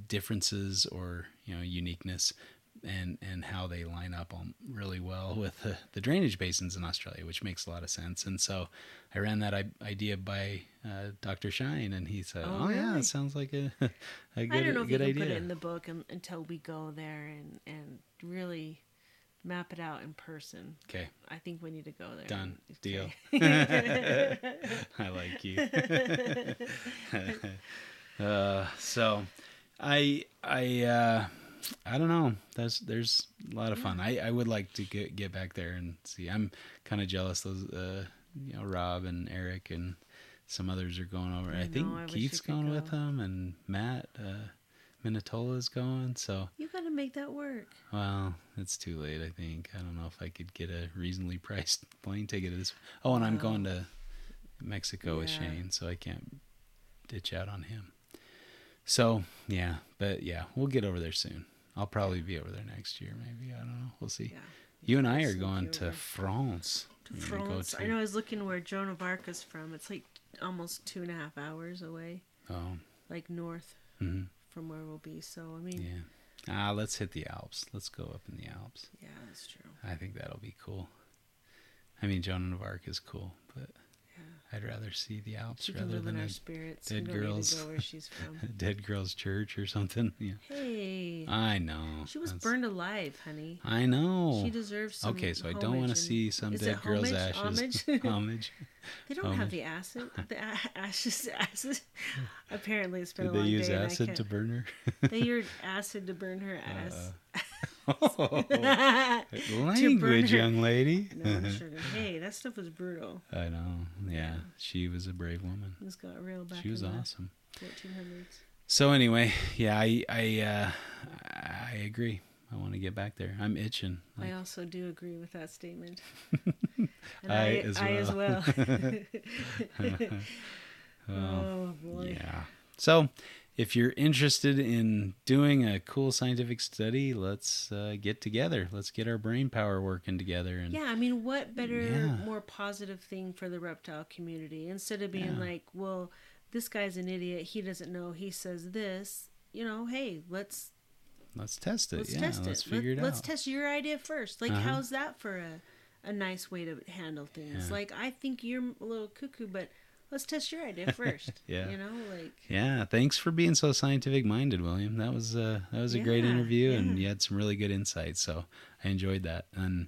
differences or you know uniqueness and and how they line up on really well with the, the drainage basins in Australia, which makes a lot of sense. And so I ran that I- idea by uh, Dr. Shine, and he said, Oh, "Oh, yeah, really? it sounds like a a good I don't know if you can idea." put it in the book un until we go there and and really map it out in person. okay, I think we need to go there. done, and- deal. I like you. uh, so, I I uh, I don't know. There's there's a lot of fun. I, I would like to get get back there and see. I'm kind of jealous. Those uh, you know Rob and Eric and some others are going over. I, I think know, I Keith's going with them and Matt uh, Minatola's going. So you got to make that work. well, it's too late. I think I don't know if I could get a reasonably priced plane ticket. This oh, and I'm going to Mexico with Shane, so I can't ditch out on him. So yeah, but yeah, we'll get over there soon. I'll probably be over there next year, maybe. I don't know. We'll see. Yeah. You and I are going to. France To France. I know I was looking where Joan of Arc is from. It's like almost two and a half hours away, Oh, like north hmm from where we'll be. So I mean, yeah. Ah, let's hit the Alps. Let's go up in the Alps. yeah, that's true. I think that'll be cool. I mean, Joan of Arc is cool. I'd rather see the Alps She rather than our spirits. dead girls. Go where she's from. dead girl's church or something. Yeah, hey, I know. she was That's- burned alive, honey. I know. She deserves some. okay, so I don't want to and- see some Is dead girl's ashes. Homage? Homage. They don't Homage. have the acid. The a- ashes, acid. Apparently, it's been Did a they long use day. and I acid to burn her? They used acid to burn her uh-uh. ass. Oh, no, language, young lady. I'm sure. Hey, that stuff was brutal. I know. Yeah, she was a brave woman. This got real back She was awesome. 1400s. So anyway, yeah, I I uh, I agree. I want to get back there. I'm itching. Like, I also do agree with that statement. I I, as I as well. well. oh, oh boy. yeah. So, if you're interested in doing a cool scientific study, let's uh, get together. Let's get our brain power working together. And Yeah, I mean, what better, Yeah. more positive thing for the reptile community instead of being Yeah. like, well, this guy's an idiot. He doesn't know. He says this. You know, hey, let's let's test it. let's yeah, test let's it. figure Let, it Let's test your idea first. Like, Uh-huh. how's that for a a nice way to handle things? Like, I think you're a little cuckoo, but let's test your idea first. Yeah. you know, like Yeah, thanks for being so scientific minded, William. That was uh, that was a great Yeah, interview, and you had some really good insights. So I enjoyed that, and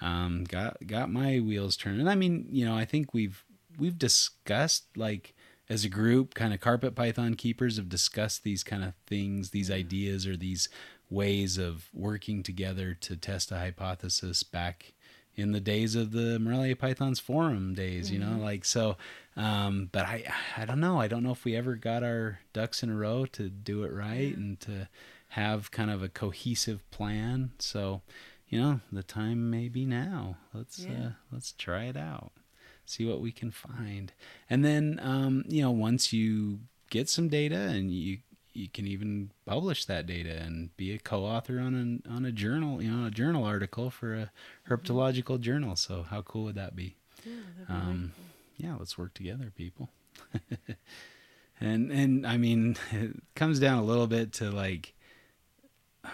um, got got my wheels turning. I mean, you know, I think we've we've discussed like as a group, kind of carpet python keepers have discussed these kind of things, these ideas, or these ways of working together to test a hypothesis back in the days of the Morelia Pythons forum days, you know, like so. Um, but I, I don't know. I don't know if we ever got our ducks in a row to do it right and to have kind of a cohesive plan. So, you know, the time may be now. Let's Yeah. uh, let's try it out, see what we can find, and then um, you know, once you get some data and you you can even publish that data and be a co-author on an on a journal, you know, a journal article for a herpetological journal. So how cool would that be? yeah, that'd be really Um, cool. Yeah, let's work together, people. and and I mean, it comes down a little bit to like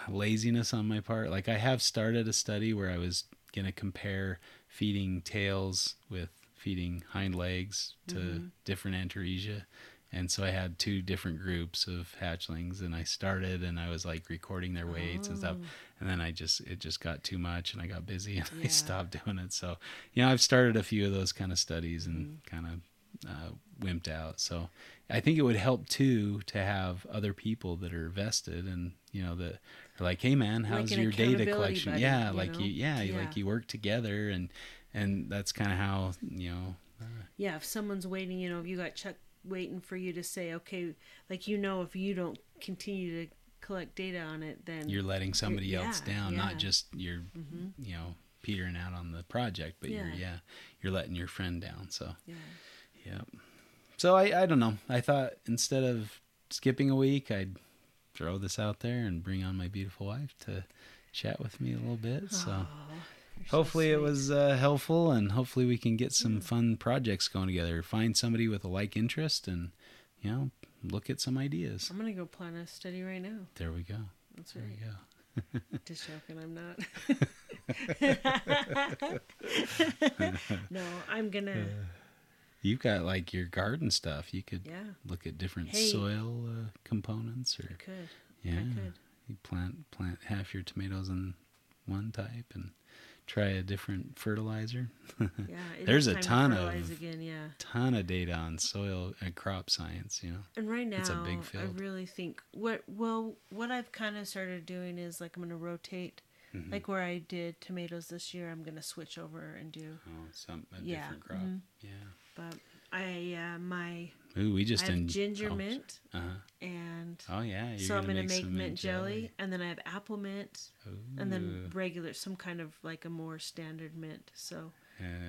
laziness on my part. Like I have started a study where I was gonna compare feeding tails with feeding hind legs to Mhm. different Antaresia. And so I had two different groups of hatchlings and I started and I was like recording their weights and stuff Oh. and then I just it just got too much and I got busy and I stopped doing it. So you know I've started a few of those kind of studies and Mm-hmm. kind of uh, wimped out. So I think it would help too to have other people that are vested and you know that are like, hey man, how's an your data collection? buddy, yeah, you like know? you yeah, Yeah. like you work together and and that's kind of how you know Yeah, if someone's waiting, you know, if you got Chuck waiting for you to say, okay, like you know, if you don't continue to collect data on it, then you're letting somebody else yeah, down, yeah. not just you're Mhm. you know petering out on the project, but you're Yeah. yeah you're letting your friend down. So yeah, Yep. So I, I don't know. I thought instead of skipping a week, I'd throw this out there and bring on my beautiful wife to chat with me a little bit. So Aw, so hopefully it was uh, helpful and hopefully we can get some fun projects going together. Find somebody with a like interest and, you know, look at some ideas. I'm gonna go plan a study right now. There we go. That's There right. we go. Just joking, I'm not. no, I'm gonna. You've got like your garden stuff. You could Yeah, look at different Hey. soil uh, components or I could. Yeah. I could. You plant plant half your tomatoes in one type and try a different fertilizer. Yeah. There's a time to ton of- again. Yeah. Ton of data on soil and crop science, you know. And right now, It's a big I really think what well, what I've kind of started doing is like I'm gonna rotate, Mhm. like where I did tomatoes this year. I'm gonna switch over and do. Oh, some a Yeah, different crop. mhm. Yeah. But I uh, my Ooh, we just I have in ginger oh, mint Uh-huh. and Oh yeah, you're so I'm gonna gonna make, some mint jelly, and then I have apple mint and then regular some kind of like a more standard mint. So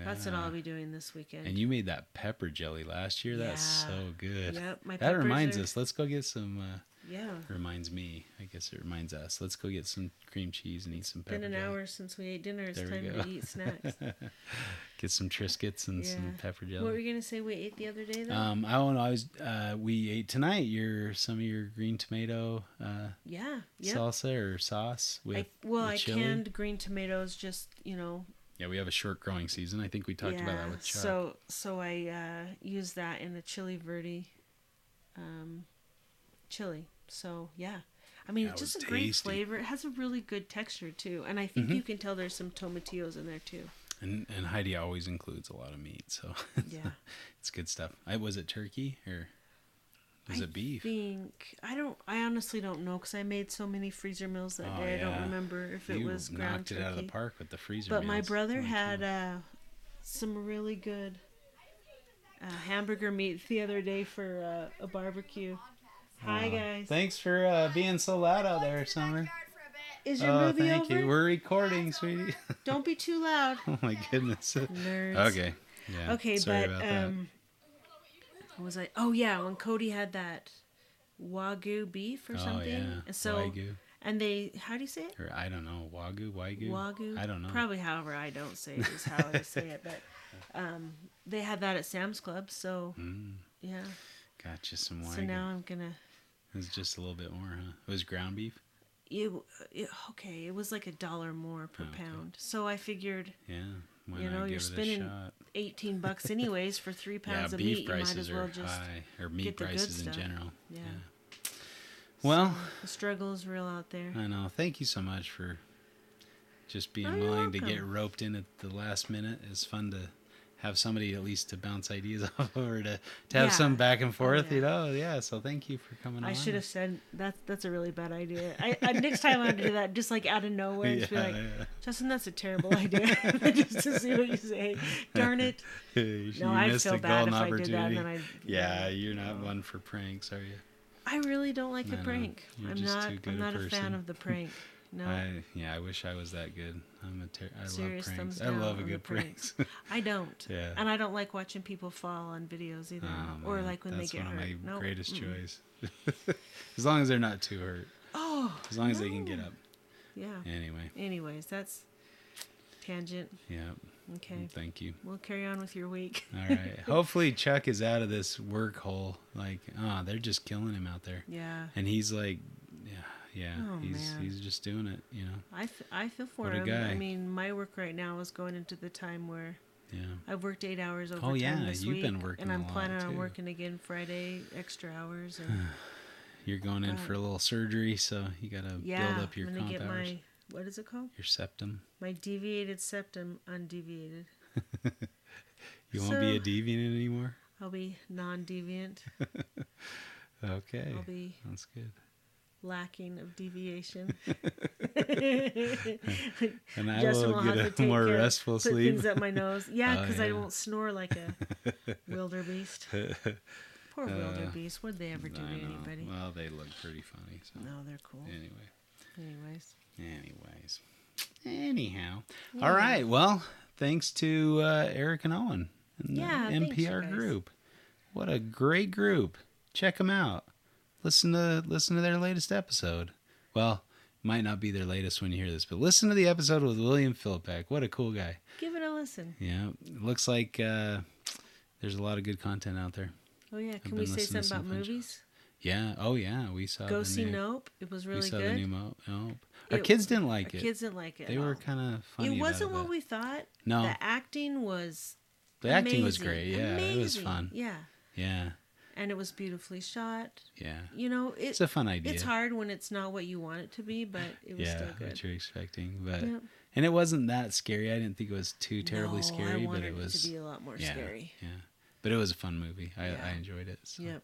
that's what. I'll be doing this weekend. And you made that pepper jelly last year. That's Yeah. so good. Yep, my that reminds are- us. Let's go get some uh, Yeah. Reminds me. I guess it reminds us. Let's go get some cream cheese and eat some pepper Been an jack. hour since we ate dinner. It's There time to eat snacks. Get some Triscuits and some pepper jelly. what were you gonna say we ate the other day though? Um, I don't know. I was. Uh, we ate tonight. Your some of your green tomato uh, yeah. Yep. salsa or sauce with. I, well, with I chili. canned green tomatoes. Just you know. Yeah, we have a short growing season. I think we talked yeah. about that with Chuck. So so I uh, use that in a chili verde, um, chili. So yeah. I mean, it's just a great flavor. It has a really good texture too, and I think Mhm. you can tell there's some tomatillos in there too. and and Heidi always includes a lot of meat, so Yeah. it's good stuff. I was it turkey or was I it beef? I think I don't. I honestly don't know because I made so many freezer meals that Oh, day. I don't remember if it was ground knocked turkey. it out of the park with the freezer. but my brother Holy had uh, some really good uh, hamburger meat the other day for uh, a barbecue. Hi guys. Thanks for uh, being so loud out there, Summer. Is your Oh, movie thank over? you. We're recording, sweetie. Don't be too loud. oh my goodness. Nerds. Okay. Yeah. Okay, Sorry but um, what was I? Oh yeah, when Cody had that wagyu beef or oh something. yeah. And So Wagyu. and they how do you say it? Or I don't know. Wagyu. Wagyu. Wagyu. I don't know. Probably however I don't say it is how I say it, but um, they had that at Sam's Club. So Mm, yeah. got you some Wagyu. So now I'm gonna. It was just a little bit more, huh? It was ground beef. It, it okay. It was like a dollar more per Oh, okay. pound. So I figured Yeah. You know, you're spending a shot? eighteen bucks anyways for three Yeah, pounds of beef meat. You might prices as well are just. high, or meat get prices in general. Yeah. Well, The struggle is real out there. I know. Thank you so much for just being Oh, willing to get roped in at the last minute. It's fun to have somebody at least to bounce ideas off of, or to, to have Yeah. some back and forth, yeah. you know. Yeah, so thank you for coming on. I should have said that's that's a really bad idea. I, I next time I'm gonna do that, just like out of nowhere, Yeah, just be like. Justin, that's a terrible idea. just to see what you say. Darn it. you No, I'd feel a bad if I did that. And then I. yeah, you're not one for pranks, are you? I really don't like I a know. prank. You're I'm not. I'm not a, fan of the prank. No. I yeah, I wish I was that good. I'm a ter- I Serious love pranks. I love a good pranks. I don't. yeah. And I don't like watching people fall on videos either. Oh, or like when that's they get hurt. That's one of my Nope. greatest Mm-mm. joys. as long as they're not too hurt. Oh. As long as they can get up. Yeah. Anyway, Anyways, that's tangent. yeah. Okay. Thank you. We'll carry on with your week. All right. Hopefully Chuck is out of this work hole. Like, ah, they're just killing him out there. Yeah. And he's like, yeah, yeah. Oh, he's man. he's just doing it. You know. I, f- I feel for What him. I mean, my work right now is going into the time where Yeah. I've worked eight hours oh, overtime Oh, yeah, this you've week, been working and I'm planning on working again Friday, extra hours, You're going in for a little surgery, so you got to yeah, build up your I'm gonna comp get hours. my what is it called? Your septum. My deviated septum undeviated. You won't be a deviant anymore. I'll be non-deviant. Okay. I'll be That's good. Lacking of deviation. And I Justin will have get a more restful put sleep. things up my nose. Yeah, Oh, because I won't snore like a wildebeest. Poor Uh, wildebeest. What'd they ever do to I know. anybody? Well, they look pretty funny. So No, they're cool. anyway, Anyways. anyways, anyhow. All right. Well, thanks to uh, Eric and Owen and the Yeah, thanks, NPR guys. group. What a great group! Check them out. Listen to listen to their latest episode. Well, might not be their latest when you hear this, but listen to the episode with William Philippek. What a cool guy. Give it a listen. Yeah, looks like uh, there's a lot of good content out there. Oh yeah, can we say something about some fun movies? Yeah. Oh yeah, we saw. Go see new, Nope. It was We really saw good. the new Mo- Nope. Our It- kids didn't like it. kids didn't like it. they were kind of funny. It wasn't about what it, we thought. No. The acting was. The acting was great. Yeah, it was fun. Yeah, Yeah, and it was beautifully shot. yeah. You know, it, It's a fun idea. it's hard when it's not what you want it to be, but it was yeah, still what you're expecting, but Yep. and it wasn't that scary. I didn't think it was too terribly No, scary, I but wanted it was to be a lot more yeah, scary. Yeah, but it was a fun movie. I, Yeah. I enjoyed it. So. Yep.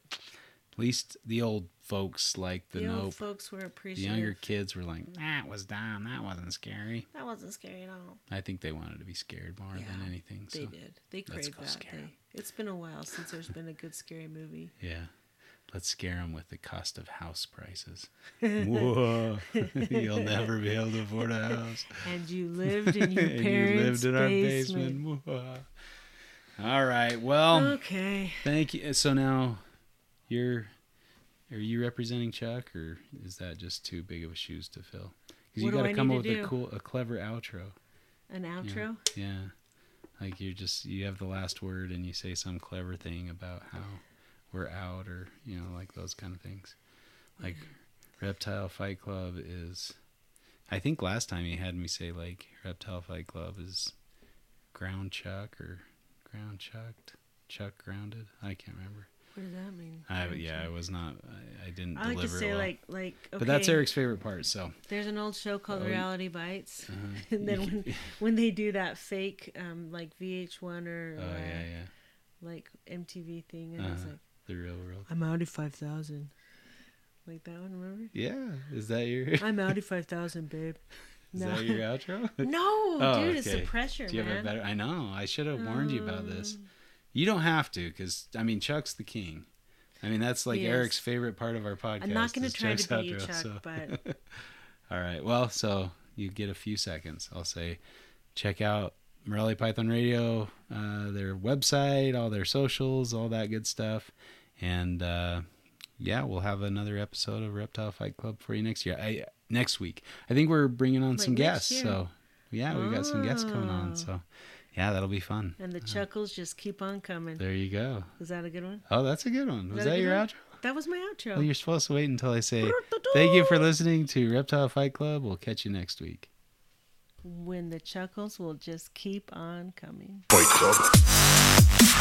At least the old folks like the, The, Nope. old folks were appreciative. the younger kids were like, "That was dumb. That wasn't scary." That wasn't scary at all. I think they wanted to be scared more than anything. So They did. They craved that. They, it's been a while since there's been a good scary movie. yeah, let's scare them with the cost of house prices. Whoa, you'll never be able to afford a house. And you lived in your and you parents' lived in our basement. basement. Whoa. All right. Well, Okay. thank you. So now you're are you representing Chuck, or is that just too big of a shoes to fill? Because you got to come up with a cool, a clever outro. An outro. Yeah, like you're just you have the last word and you say some clever thing about how we're out, or you know, like those kind of things. Like Reptile Fight Club is. I think last time he had me say like Reptile Fight Club is ground chuck or ground chucked, chuck grounded. I can't remember. What does that mean? I yeah, I was not. I, I didn't I like to say well. like like. Okay, But that's Eric's favorite part. So There's an old show called Oh, Reality Bites, uh-huh. and then when when they do that fake um like VH1 or oh uh, yeah, yeah, like MTV thing, and it's Uh-huh. like the real world. I'm out Audi 5000. Like that one, remember? Yeah, is that your? I'm out Audi 5000, babe. Is No. that your outro? No, Oh, dude, it's the pressure, Do you have a better? I know. I should have warned you about this. You don't have to, because I mean, Chuck's the king. I mean, that's like He is. Eric's favorite part of our podcast. I'm not going to try Chuck's to you, outro, Chuck, so- but All right. Well, so you get a few seconds. I'll say, check out Morelia Python Radio, uh, their website, all their socials, all that good stuff, and uh, yeah, we'll have another episode of Reptile Fight Club for you next year. I next week. I think we're bringing on Like some guests. year? So yeah, we got some guests coming on. Oh. So yeah, that'll be fun. and the uh-huh. chuckles just keep on coming. There you go. Is that a good one? Oh, that's a good one. Was that that your one? outro? That was my outro. Well, you're supposed to wait until I say thank you for listening to Reptile Fight Club. We'll catch you next week. when the chuckles will just keep on coming. Fight Club.